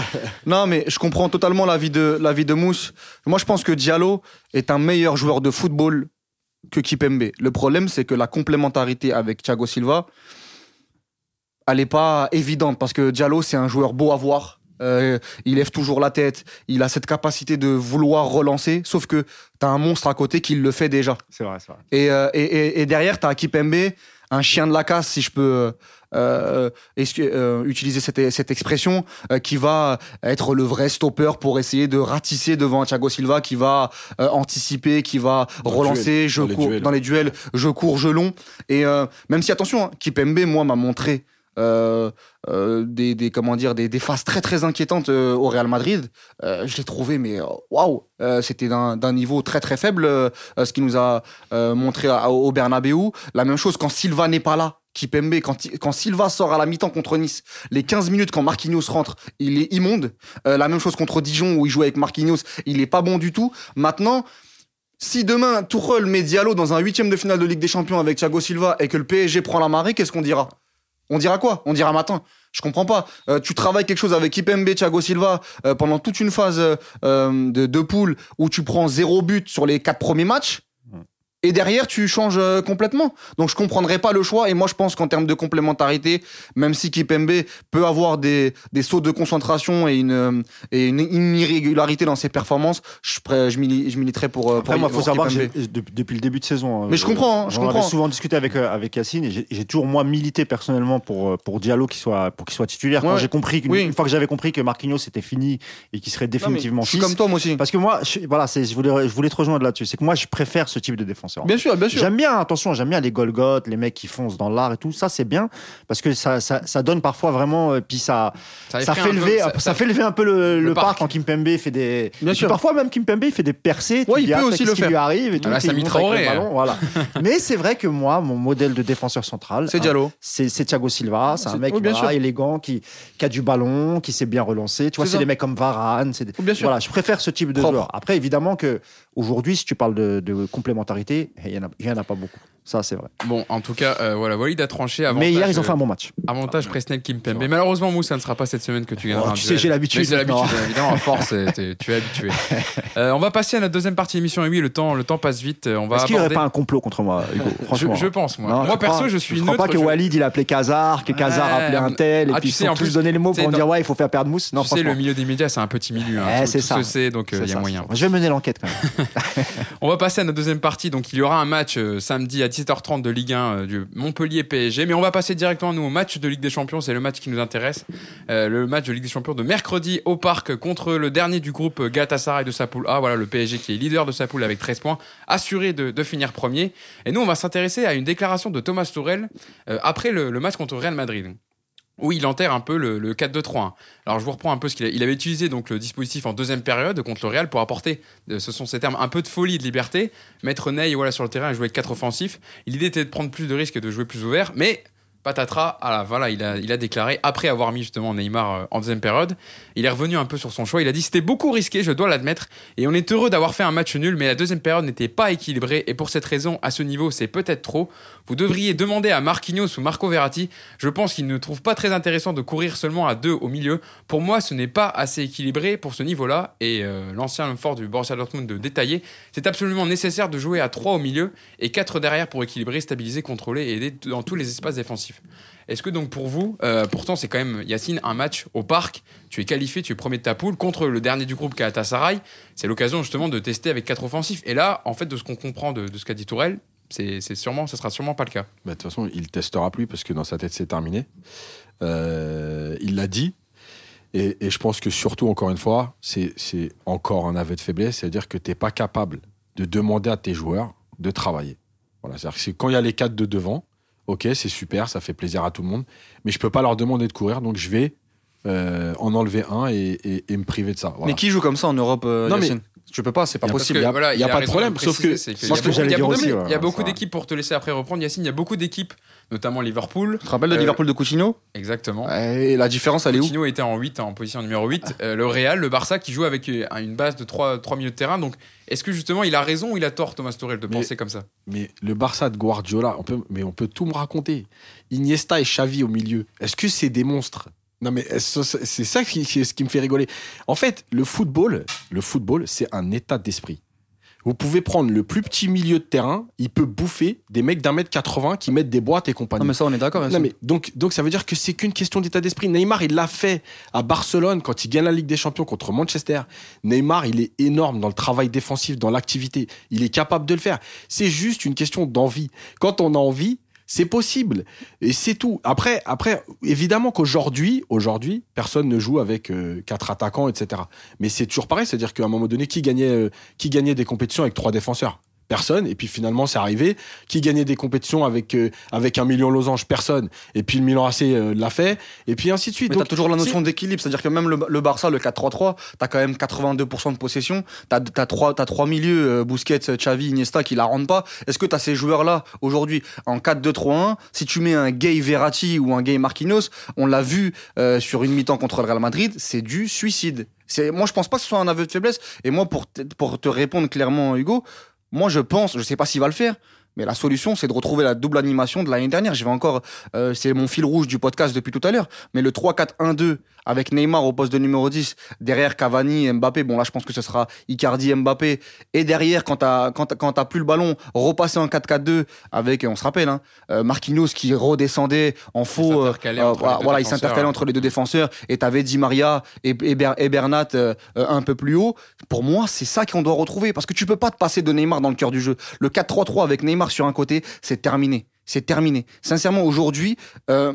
Non, mais je comprends totalement l'avis de, l'avis de Mousse. Moi, je pense que Diallo est un meilleur joueur de football que Kipembe. Le problème, c'est que la complémentarité avec Thiago Silva, elle n'est pas évidente parce que Diallo, c'est un joueur beau à voir. Euh, il lève toujours la tête. Il a cette capacité de vouloir relancer. Sauf que tu as un monstre à côté qui le fait déjà. C'est vrai, c'est vrai. Et, euh, et, et, et derrière, tu as Kipembe, un chien de la casse, si je peux euh, excu- euh, utiliser cette, cette expression, euh, qui va être le vrai stopper pour essayer de ratisser devant Thiago Silva, qui va euh, anticiper, qui va Dans relancer, duel, je dans les cours duels. dans les duels, je cours, je long. Et euh, même si, attention, hein, Kipembe, moi, m'a montré euh, euh, des, comment dire des, des phases très très inquiétantes euh, au Real Madrid. Je l'ai trouvé mais waouh, Euh, c'était d'un niveau très très faible ce qu'il nous a montré au Bernabeu. La même chose quand Silva n'est pas là. Kipembe, quand, quand Silva sort à la mi-temps contre Nice, les 15 minutes quand Marquinhos rentre, il est immonde. La même chose contre Dijon où il joue avec Marquinhos, il est pas bon du tout. Maintenant, si demain Tourelle met Diallo dans un huitième de finale de Ligue des Champions avec Thiago Silva et que le PSG prend la marée, qu'est-ce qu'on dira? On dira quoi? On dira matin. Je comprends pas. Euh, tu travailles quelque chose avec Ipembe, Thiago Silva euh, pendant toute une phase euh, de, de poule où tu prends zéro but sur les quatre premiers matchs. Et derrière tu changes euh, complètement. Donc je comprendrais pas le choix et moi je pense qu'en termes de complémentarité, même si Kipembe peut avoir des, des sauts de concentration et une, euh, et une, une irrégularité dans ses performances, je, je, mili- je militerais pour, euh, pour Après, moi, il faut savoir que depuis, le début de saison. euh, Mais je comprends, hein, je comprends. souvent discuté avec, avec Yacine et j'ai toujours, moi, milité personnellement pour, pour Diallo qui soit, pour qu'il soit titulaire. Quand j'ai compris Oui. une fois que j'avais compris que Marquinhos c'était fini et qu'il serait Non, définitivement je suis 6. comme toi moi aussi. Parce que moi, je, voilà, je, voulais, je voulais te rejoindre là-dessus. C'est que moi, je préfère ce type de Bien sûr, bien sûr. J'aime bien, attention, j'aime bien les Golgoth, les mecs qui foncent dans l'art et tout. Ça, c'est bien parce que ça, ça, ça donne parfois vraiment. euh, puis ça, ça, fait peu, lever, ça- ça, ça- fait lever un peu le, le parc. parc quand Kimpembe fait des. Bien sûr. Parfois même Kimpembe il fait des percées. Ouais, il peut ah, aussi le qui faire. lui arrive et tout. Ah, là, ballon, hein. voilà. (laughs) Mais c'est vrai que moi, mon modèle de défenseur central, C'est hein, Diallo. c'est c'est Thiago Silva. C'est un mec oui, bien voilà, sûr. élégant qui, qui a du ballon, qui sait bien relancer. Tu vois, C'est ça. des mecs comme Varane. c'est des- Bien sûr. Voilà, je préfère ce type de Propre. joueur. Après, évidemment que aujourd'hui, si tu parles de, complémentarité, il y en a, il y en a pas beaucoup. Ça, c'est vrai. Bon, en tout cas, euh, voilà, Walid a tranché. Avantage, Mais hier, ils ont euh, fait un bon match. Avantage Presnel Kimpembe. Mais malheureusement, Mousse, ça ne sera pas cette semaine que tu gagneras. Oh, un tu duel. sais, j'ai l'habitude Mais C'est l'habitude, évidemment, à force, euh, tu es habitué. (laughs) Euh, on va passer à notre deuxième partie d'émission. Et oui, le temps, le temps passe vite. Euh, On va Est-ce qu'il n'y aurait pas un complot contre moi, Hugo je, Franchement. je pense, moi. Non, moi, perso, crois- je suis Je crois neutre. pas que Walid il a appelé Kazar, que Kazar a Ouais, appelé un tel, et ah, puis ils en tous plus, donné les mots tu sais, pour dire ouais, il faut faire perdre Mousse. Non, tu sais, le milieu des médias, c'est un petit milieu. hein. C'est ça. donc euh, il y a moyen. Je vais mener l'enquête quand même. (laughs) On va passer à notre deuxième partie. Donc, il y aura un match euh, samedi à 17h30 de Ligue 1 euh, du Montpellier PSG. Mais on va passer directement nous au match de Ligue des Champions. C'est le match qui nous intéresse. Euh, le match de Ligue des Champions de mercredi au Parc contre le dernier du groupe Galatasaray de sa poule A. Voilà, le PSG qui est leader de sa poule avec 13 points, assuré de, finir premier. Et nous, on va s'intéresser à une déclaration de Thomas Tourel euh, après le match contre Real Madrid. Où il enterre un peu le, le 4-2-3-1. Alors je vous reprends un peu ce qu'il il avait utilisé donc le dispositif en deuxième période contre le Real pour apporter, euh, ce sont ces termes, un peu de folie et de liberté, mettre Ney voilà sur le terrain et jouer avec quatre offensifs. L'idée était de prendre plus de risques et de jouer plus ouvert, mais patatras, ah là, voilà, il a, déclaré après avoir mis justement Neymar euh, en deuxième période, il est revenu un peu sur son choix. Il a dit c'était beaucoup risqué, je dois l'admettre, et on est heureux d'avoir fait un match nul, mais la deuxième période n'était pas équilibrée et pour cette raison, à ce niveau, c'est peut-être trop. Vous devriez demander à Marquinhos ou Marco Verratti. Je pense qu'ils ne trouvent pas très intéressant de courir seulement à deux au milieu. Pour moi, ce n'est pas assez équilibré pour ce niveau-là. Et euh, l'ancien fort du Borussia Dortmund de détailler, c'est absolument nécessaire de jouer à trois au milieu et quatre derrière pour équilibrer, stabiliser, contrôler et aider dans tous les espaces défensifs. Est-ce que donc pour vous, euh, pourtant c'est quand même Yacine un match au parc, tu es qualifié, tu es premier de ta poule contre le dernier du groupe Galatasaray, c'est l'occasion justement de tester avec quatre offensifs. Et là, en fait, de ce qu'on comprend de, ce qu'a dit Tourelle, c'est sûrement, ça sera sûrement pas le cas. Bah, De toute façon, il testera plus parce que dans sa tête, c'est terminé. Euh, il l'a dit. Et, je pense que surtout, encore une fois, c'est encore un aveu de faiblesse. C'est-à-dire que tu n'es pas capable de demander à tes joueurs de travailler. Voilà, C'est-à-dire que quand il y a les quatre de devant, ok, c'est super, ça fait plaisir à tout le monde. Mais je peux pas leur demander de courir, donc je vais euh, en enlever un et, et- et me priver de ça. Voilà. Mais qui joue comme ça en Europe, euh, Non, mais- Yacine? Tu peux pas, c'est pas possible. il y a- voilà, il y a il pas de problème, sauf que- c'est moi, j'allais il y a dire beaucoup- aussi, il y a ouais, beaucoup ça- d'équipes pour te laisser après reprendre. Yacine, il y a beaucoup d'équipes, notamment Liverpool. Tu te rappelles de Euh, Liverpool de Coutinho? Exactement. Et la différence, elle est où? Coutinho était en 8, en position numéro 8. (laughs) Euh, le Real, le Barça qui joue avec euh, une base de 3, 3 milieux de terrain. Donc, est-ce que justement il a raison ou il a tort, Thomas Tuchel, de Mais- penser comme ça? Mais le Barça de Guardiola, on peut, mais on peut tout me raconter. Iniesta et Xavi au milieu. Est-ce que c'est des monstres? Non, mais c'est ça qui, qui- ce qui me fait rigoler. En fait, le football, le football, c'est un état d'esprit. Vous pouvez prendre le plus petit milieu de terrain, il peut bouffer des mecs d'un mètre 80 qui mettent des boîtes et compagnie. Non, mais ça, on est d'accord. Non, mais donc, donc ça veut dire que c'est qu'une question d'état d'esprit. Neymar, il l'a fait à Barcelone quand il gagne la Ligue des Champions contre Manchester. Neymar, il est énorme dans le travail défensif, dans l'activité. Il est capable de le faire. C'est juste une question d'envie. Quand on a envie, c'est possible. Et c'est tout. Après, après, évidemment qu'aujourd'hui, aujourd'hui, personne ne joue avec euh, quatre attaquants, etc. Mais c'est toujours pareil. C'est-à-dire qu'à un moment donné, qui gagnait, euh, qui gagnait des compétitions avec trois défenseurs? Personne. Et puis finalement, c'est arrivé. Qui gagnait des compétitions avec, euh, avec un million losange Personne. Et puis le Milan AC euh, l'a fait. Et puis ainsi de suite. Mais t'as toujours la notion d'équilibre, c'est-à-dire que même le, le Barça, le 4-3-3, t'as quand même 82% de possession, t'as as trois, t'as trois milieux, euh, Busquets, Xavi, Iniesta, qui la rendent pas. Est-ce que t'as ces joueurs-là aujourd'hui en 4-2-3-1 Si tu mets un gay Verratti ou un gay Marquinhos, on l'a vu euh, sur une mi-temps contre le Real Madrid, c'est du suicide. C'est, moi, je pense pas que ce soit un aveu de faiblesse. Et moi, pour pour te répondre clairement, Hugo, moi, je pense, je sais pas s'il va le faire. Mais la solution, c'est de retrouver la double animation de l'année dernière. Je vais encore, euh, c'est mon fil rouge du podcast depuis tout à l'heure. Mais le 3-4-1-2 avec Neymar au poste de numéro 10, derrière Cavani, Mbappé. Bon, là, je pense que ce sera Icardi, Mbappé. Et derrière, quand t'as, quand t'as, quand t'as plus le ballon, repasser en 4-4-2 avec, on se rappelle, hein, euh, Marquinhos qui redescendait en faux. euh, euh, voilà, il s'intercalait ouais. entre les deux défenseurs. Et t'avais Di Maria et, et, Ber- et Bernat euh, un peu plus haut. Pour moi, c'est ça qu'on doit retrouver. Parce que tu peux pas te passer de Neymar dans le cœur du jeu. Le 4-3-3 avec Neymar sur un côté, c'est terminé. C'est terminé. Sincèrement, aujourd'hui, euh,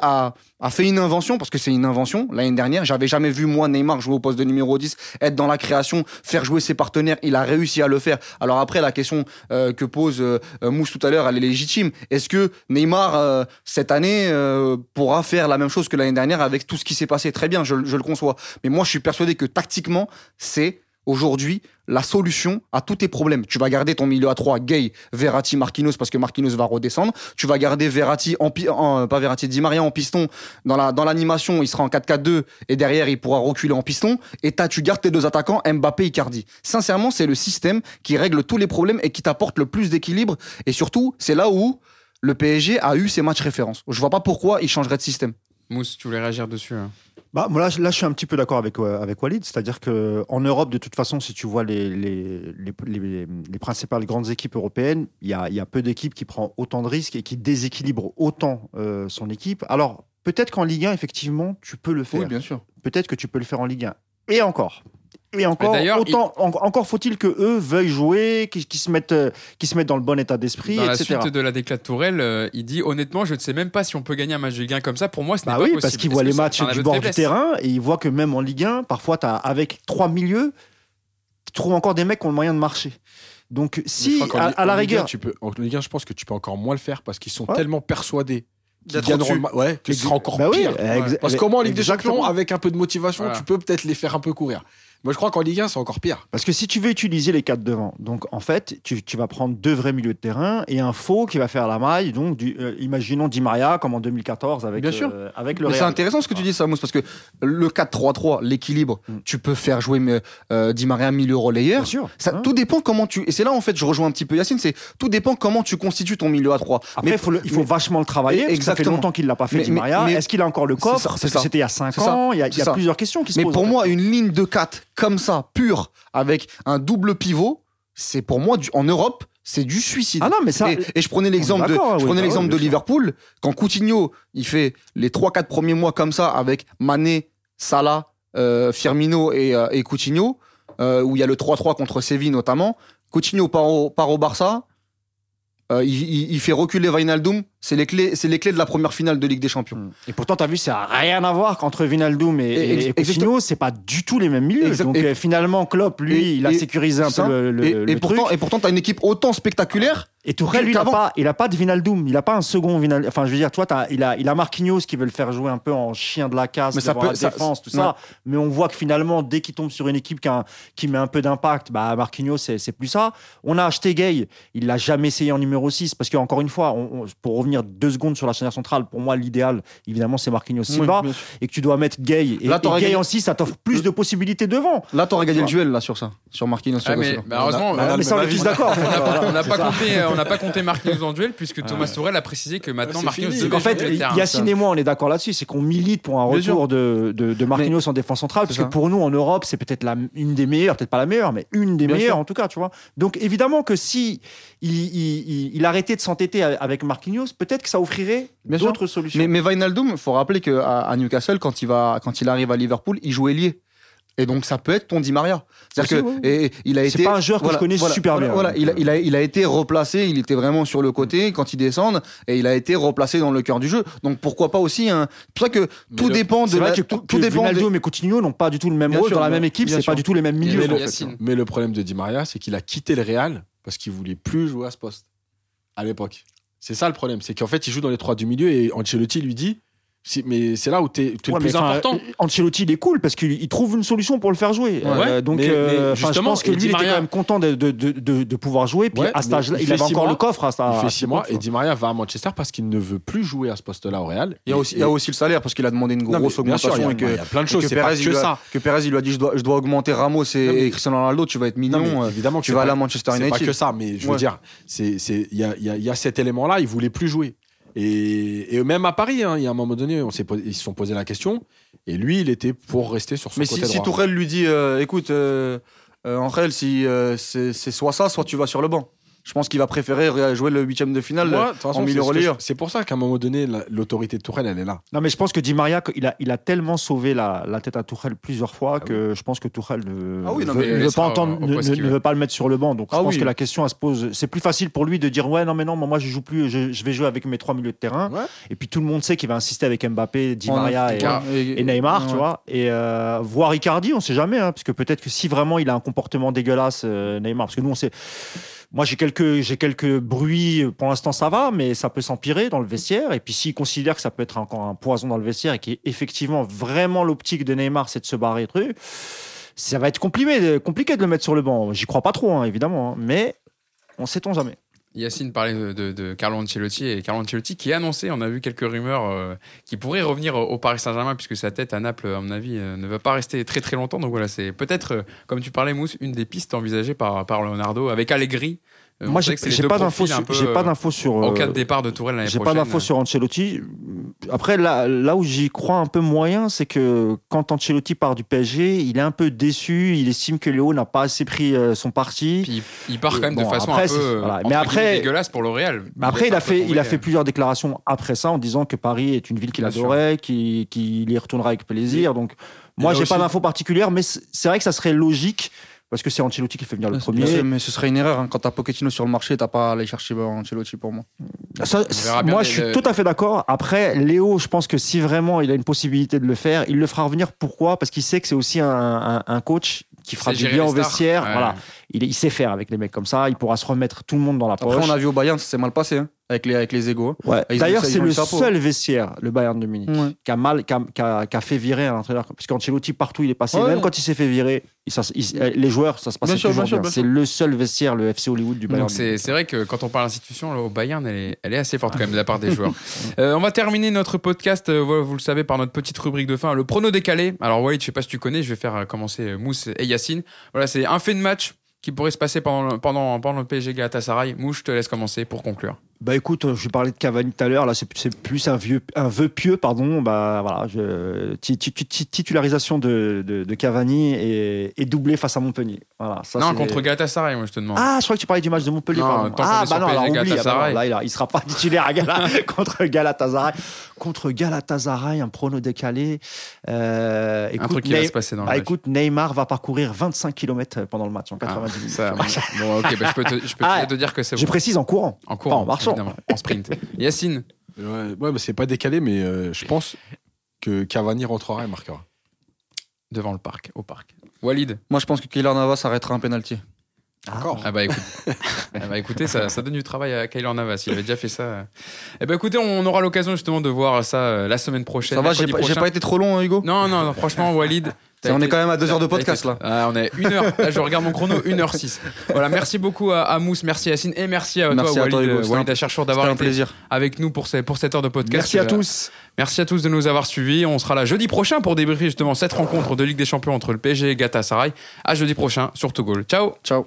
a, a fait une invention, parce que c'est une invention. L'année dernière, j'avais jamais vu, moi, Neymar jouer au poste de numéro 10, être dans la création, faire jouer ses partenaires. Il a réussi à le faire. Alors après, la question euh, que pose euh, Mousse tout à l'heure, elle est légitime. Est-ce que Neymar, euh, cette année, euh, pourra faire la même chose que l'année dernière avec tout ce qui s'est passé? Très bien, je, je le conçois. Mais moi, je suis persuadé que tactiquement, c'est aujourd'hui la solution à tous tes problèmes. Tu vas garder ton milieu à 3, Gay, Verratti, Marquinhos, parce que Marquinhos va redescendre. Tu vas garder Verratti, en, en- pas Verratti, Di Maria en piston. Dans la dans l'animation, il sera en 4-4-2 et derrière, il pourra reculer en piston. Et tu gardes tes deux attaquants, Mbappé, Icardi. Sincèrement, c'est le système qui règle tous les problèmes et qui t'apporte le plus d'équilibre. Et surtout, c'est là où le PSG a eu ses matchs références. Je vois pas pourquoi il changerait de système. Mousse, tu voulais réagir dessus hein Bah, moi, là, je- là, je suis un petit peu d'accord avec, euh, avec Walid. C'est-à-dire qu'en Europe, de toute façon, si tu vois les, les, les, les- les principales grandes équipes européennes, il y a, il y a peu d'équipes qui prennent autant de risques et qui déséquilibrent autant euh, son équipe. Alors, peut-être qu'en Ligue 1, effectivement, tu peux le faire. bien sûr. Peut-être que tu peux le faire en Ligue 1. Et encore. Et encore, d'ailleurs, autant, en- encore faut-il que eux veuillent jouer, qu'ils se mettent, euh, qu'ils se mettent dans le bon état d'esprit, Dans la etc. suite de la déclat de Tourelle, euh, il dit honnêtement, je ne sais même pas si on peut gagner un match de Ligue 1 comme ça. Pour moi, ce n'est Bah pas oui, possible. parce voient que les matchs du bord du terrain et ils voient que même en Ligue 1, parfois, as, avec trois milieux, tu trouves encore des mecs qui ont le moyen de marcher. Donc, si, à, la en Ligue 1, rigueur, tu peux, en Ligue 1, je pense que tu peux encore moins le faire parce qu'ils sont Ouais. tellement persuadés gagneront le ma- Ouais, que ce sera encore bah oui, pire. Parce qu'au moins en Ligue des. Champions, avec un peu de motivation, Voilà. tu peux peut-être les faire un peu courir. Moi, je crois qu'en Ligue 1, c'est encore pire. Parce que si tu veux utiliser les quatre devant, donc en fait, tu, tu vas prendre deux vrais milieux de terrain et un faux qui va faire la maille. Donc, du, euh, imaginons Di Maria comme en 2014 avec, Bien sûr. euh, avec le Mais c'est intéressant ce que tu dis, Samos, parce que le 4-3-3, l'équilibre, Mm. tu peux faire jouer mais, euh, Di Maria milieu relayeur. Bien sûr. Ça, Hein. Tout dépend comment tu. Et c'est là, en fait, je rejoins un petit peu Yacine, c'est tout dépend comment tu constitues ton milieu à 3. Après, il faut, le- il faut vachement le travailler. parce que ça fait Exactement. longtemps qu'il l'a pas fait, Mais- Di mais- Maria. mais- Est-ce qu'il a encore le coffre? Parce c'était il y a 5 C'est ça. ans. Il y a, y plusieurs questions qui se Mais posent. pour en fait. moi, une ligne de 4 comme ça, pure, avec un double pivot, c'est pour moi, du- en Europe, c'est du suicide. Ah non, mais ça. et, et je prenais l'exemple de, je prenais bah l'exemple oui, de. Liverpool, quand Coutinho, il fait les 3-4 premiers mois comme ça, avec Mané, Salah, euh, Firmino et, euh, et Coutinho, euh, où il y a le 3-3 contre Séville notamment. Coutinho part au, part au Barça, euh, il, fait reculer Wijnaldum, c'est les, clés, c'est les clés de la première finale de Ligue des Champions. Mm. Et pourtant, tu as vu, ça n'a rien à voir qu'entre Vinaldoom et, Et- et, Coutinho, c'est pas du tout les mêmes milieux. Donc et- euh, finalement, Klopp, lui, il a sécurisé un ça, peu le, le- et, le pourtant, truc. et pourtant, tu as une équipe autant spectaculaire. Et Tourelle, lui, il a qu'avant. pas, il a pas de Vinaldoom. Il a pas un second Vinaldoom. Enfin, je veux dire, toi, t'as- il a, il a Marquinhos qui veut le faire jouer un peu en chien de la casse, Mais ça peut- la ça- défense, tout ouais. ça. Mais on voit que finalement, dès qu'il tombe sur une équipe qui, a un- qui met un peu d'impact, bah, Marquinhos, c'est c'est plus ça. On a acheté Gay. Il l'a jamais essayé en numéro 6 parce qu'encore une fois, on- on- pour revenir deux secondes sur la chaîne centrale, pour moi, l'idéal, évidemment, c'est Marquinhos Silva. Oui, et que tu dois mettre Gay. Et, Là, et Gay gagné- en 6, ça t'offre plus de possibilités devant. Là, t'aurais gagné Tu le duel là sur ça, sur Marquinhos. Ah, mais Silva. bah, heureusement, On a- on a mais le ça, on est tous d'accord. on n'a pas, n'a compté, euh, on n'a pas compté Marquinhos le duel puisque Thomas Tourelle a précisé que maintenant Marquinhos En fait. Yacine et moi, on est d'accord là-dessus. C'est qu'on milite pour un retour de, de, de Marquinhos en défense centrale. Parce que pour nous, en Europe, c'est peut-être la- une des meilleures, peut-être pas la meilleure, mais une des Bien meilleures sûr. en tout cas, tu vois. Donc évidemment que si il, il, il- il arrêtait de s'entêter avec Marquinhos, peut-être que ça offrirait Bien sûr. d'autres solutions. Mais, mais Wijnaldum, faut rappeler qu'à à Newcastle, quand il, va, quand il arrive à Liverpool, il joue ailier. Et donc ça peut être ton Di Maria. C'est-à-dire que et- et il a C'est été. pas un joueur que je connais super voilà, bien, Voilà, il, a, il, a, il a été replacé, il était vraiment sur le côté quand il descend, et il a été replacé dans le cœur du jeu. Donc pourquoi pas aussi un. C'est pour ça que tout le- dépend de C'est vrai la- que, tout, que tout dépend des- et Coutinho n'ont pas du tout le même Bien rôle sûr, dans la même équipe. C'est pas du tout les mêmes Mais milieux. le- en fait. Mais le problème de Di Maria, c'est qu'il a quitté le Real parce qu'il voulait plus jouer à ce poste à l'époque. C'est ça le problème, c'est qu'en fait, il joue dans les trois du milieu et Ancelotti lui dit mais c'est là où tu es, Ouais, le plus important. Ancelotti, il est cool parce qu'il il trouve une solution pour le faire jouer. Ouais, Euh, donc, mais- euh, mais enfin, je justement, pense que lui, il était Maria- quand même content de, de, de, de- de pouvoir jouer. Puis Ouais, à cet âge-là, il il, avait encore mois. le coffre. À, il fait six mois et Di Maria va à Manchester parce qu'il ne veut plus jouer à ce poste-là au Real. Il y, a aussi, il y a aussi le salaire parce qu'il a demandé une Non, grosse sûr, augmentation il y a- et que, il y a plein de choses, que c'est pas que ça. que Perez, il lui a dit je dois, je dois augmenter Ramos et, Cristiano Ronaldo, tu vas être mignon. Euh, évidemment tu vas aller à Manchester C'est pas United. que ça, mais je veux dire, il y a cet élément-là, il voulait plus jouer. Et, et même à Paris, hein, il y a un moment donné, on s'est posé- ils se sont posé la question. Et lui, il était pour rester sur son Mais côté si. Tourelle lui dit euh, écoute, euh, euh, Angel, si euh, c'est soit ça, soit tu vas sur le banc. Je pense qu'il va préférer euh, jouer le huitième de finale Moi, euh, de toute façon, en milieu relayeur. je- C'est pour ça qu'à un moment donné, la- l'autorité de Tourelle, elle est là. Non, mais je pense que Di Maria, il a, il a tellement sauvé la, la tête à Tourelle plusieurs fois que je pense que Tourelle ne, Ah oui, non, veut, ne pas entendre, ne, ne- ne veut. le mettre sur le banc. Donc je Ah pense oui. que la question elle se pose. C'est plus facile pour lui de dire ouais non mais non moi je joue plus, je, je vais jouer avec mes trois milieux de terrain. Ouais. Et puis tout le monde sait qu'il va insister avec Mbappé, Di En Maria et, et Neymar, tu vois. Et euh, voir Icardi, on sait jamais, hein, parce que peut-être que si vraiment il a un comportement dégueulasse, euh, Neymar, parce que nous on sait. Moi j'ai quelques j'ai quelques bruits. Pour l'instant ça va, mais ça peut s'empirer dans le vestiaire. Et puis s'il considère que ça peut être encore un poison dans le vestiaire et qu'effectivement vraiment l'optique de Neymar c'est de se barrer, truc, ça va être compliqué, compliqué de le mettre sur le banc. J'y crois pas trop, hein, évidemment, hein, mais on sait-on jamais. Yacine parlait de, de- de Carlo Ancelotti et Carlo Ancelotti qui a annoncé, on a vu quelques rumeurs, euh, qui pourrait revenir au, au Paris Saint-Germain puisque sa tête à Naples, à mon avis, euh, ne va pas rester très très longtemps. Donc voilà, c'est peut-être, euh, comme tu parlais, Mousse, une des pistes envisagées par, par Leonardo avec Allegri. Euh, Moi j'ai pas d'infos j'ai pas euh, d'infos sur. En euh, cas de départ de Tourelle l'année J'ai pas d'infos sur Ancelotti. Après, là, là où j'y crois un peu moyen, c'est que quand Ancelotti part du PSG, il est un peu déçu. Il estime que Léo n'a pas assez pris euh, son parti. Puis il part quand même de façon après, un peu c'est- euh, voilà. entre Mais après- dégueulasse pour le Real. Mais après, il a fait, il tomber, a fait euh, plusieurs déclarations après ça en disant que Paris est une ville qu'il adorait, qu'il y retournera avec plaisir. Donc, moi, j'ai pas d'infos particulières, mais c'est vrai que ça serait logique parce que c'est Ancelotti qui fait venir le premier. sûr, mais ce serait une erreur. hein. Quand t'as Pochettino sur le marché, t'as pas à aller chercher Ancelotti pour moi. Ça, moi, je suis les- tout à fait d'accord. Après, Léo, je pense que si vraiment il a une possibilité de le faire, il le fera revenir. Pourquoi? Parce qu'il sait que c'est aussi un, un- un coach qui fera du bien au vestiaire. Ouais. Voilà, il, il sait faire avec les mecs comme ça. Il pourra se remettre tout le monde dans la poche. Après, on a vu au Bayern, ça s'est mal passé hein, avec les avec les égos. Ouais. D'ailleurs, c'est le seul vestiaire, le Bayern de Munich, Ouais. qui a mal, qui a, qui a- qui a fait virer un entraîneur. Parce qu'Ancelotti partout il est passé, Ouais. même quand il s'est fait virer, il- ça- il- les joueurs, ça se passait Bien toujours bien sûr, bien. bien C'est le seul vestiaire, le FC Hollywood du Bayern. Donc c'est c'est vrai que quand on parle d'institution, là, au Bayern, elle est, elle est assez forte quand même de la part des (laughs) joueurs. Euh, on va terminer notre podcast, euh, vous le savez, par notre petite rubrique de fin, le prono décalé. Alors Walid, je sais pas si tu connais, je vais faire euh, commencer euh, Mousse et Yacine. Voilà, c'est un fait de match qui pourrait se passer pendant le, pendant, pendant le PSG Galatasaray. Mouche, je te laisse commencer pour conclure. Bah écoute, je parlais de Cavani tout à l'heure. Là, c'est plus un vieux, un vœu pieux, pardon. Bah voilà, je, titularisation de, de, de Cavani et, et doublé face à Montpellier. Voilà. Ça, non, contre Galatasaray, moi je te demande. Ah, je crois que tu parlais du match de Montpellier. Non, ah est sur bah non, alors oublie. Ah, bah là, il, a- il sera pas titulaire à Gala (laughs) contre Galatasaray. Contre Galatasaray, un prono décalé. Euh, un écoute, truc qui va se passer dans le ah, match. écoute, Neymar va parcourir 25 km pendant le match en Ah, 90 minutes. ça, bon, ok, bah, je peux te, je peux (laughs) Ah, te dire que c'est Je bon. précise en courant. En marchant. Évidemment, en sprint. Yacine, Ouais, ouais, mais c'est pas décalé, mais euh, je pense que Cavani rentrera et marquera. devant le parc, au parc. Walid, Moi, je pense que Kylian Navas arrêtera un penalty. Encore. Ah bah, écoute, (laughs) ah bah écoutez, ça, ça donne du travail à Kylian Navas. Il avait déjà fait ça. Eh bah écoutez, on aura l'occasion justement de voir ça euh, la semaine prochaine. Ça va, j'ai pas été trop long, hein, Hugo? Non, non, non, franchement, Walid. On est quand même à deux heures de podcast, là. Ah, on est une heure. Là, je regarde mon chrono, 1h06. Voilà, merci beaucoup à, à Mousse, merci Yacine et merci à Merci toi, à toi, Walid, euh, Walid d'avoir été plaisir. avec nous pour, ces- pour cette heure de podcast. Merci à Euh, tous. Merci à tous de nous avoir suivis. On sera là jeudi prochain pour débriefer justement cette rencontre de Ligue des Champions entre le PSG et Galatasaray. À jeudi prochain sur Togol. Ciao Ciao.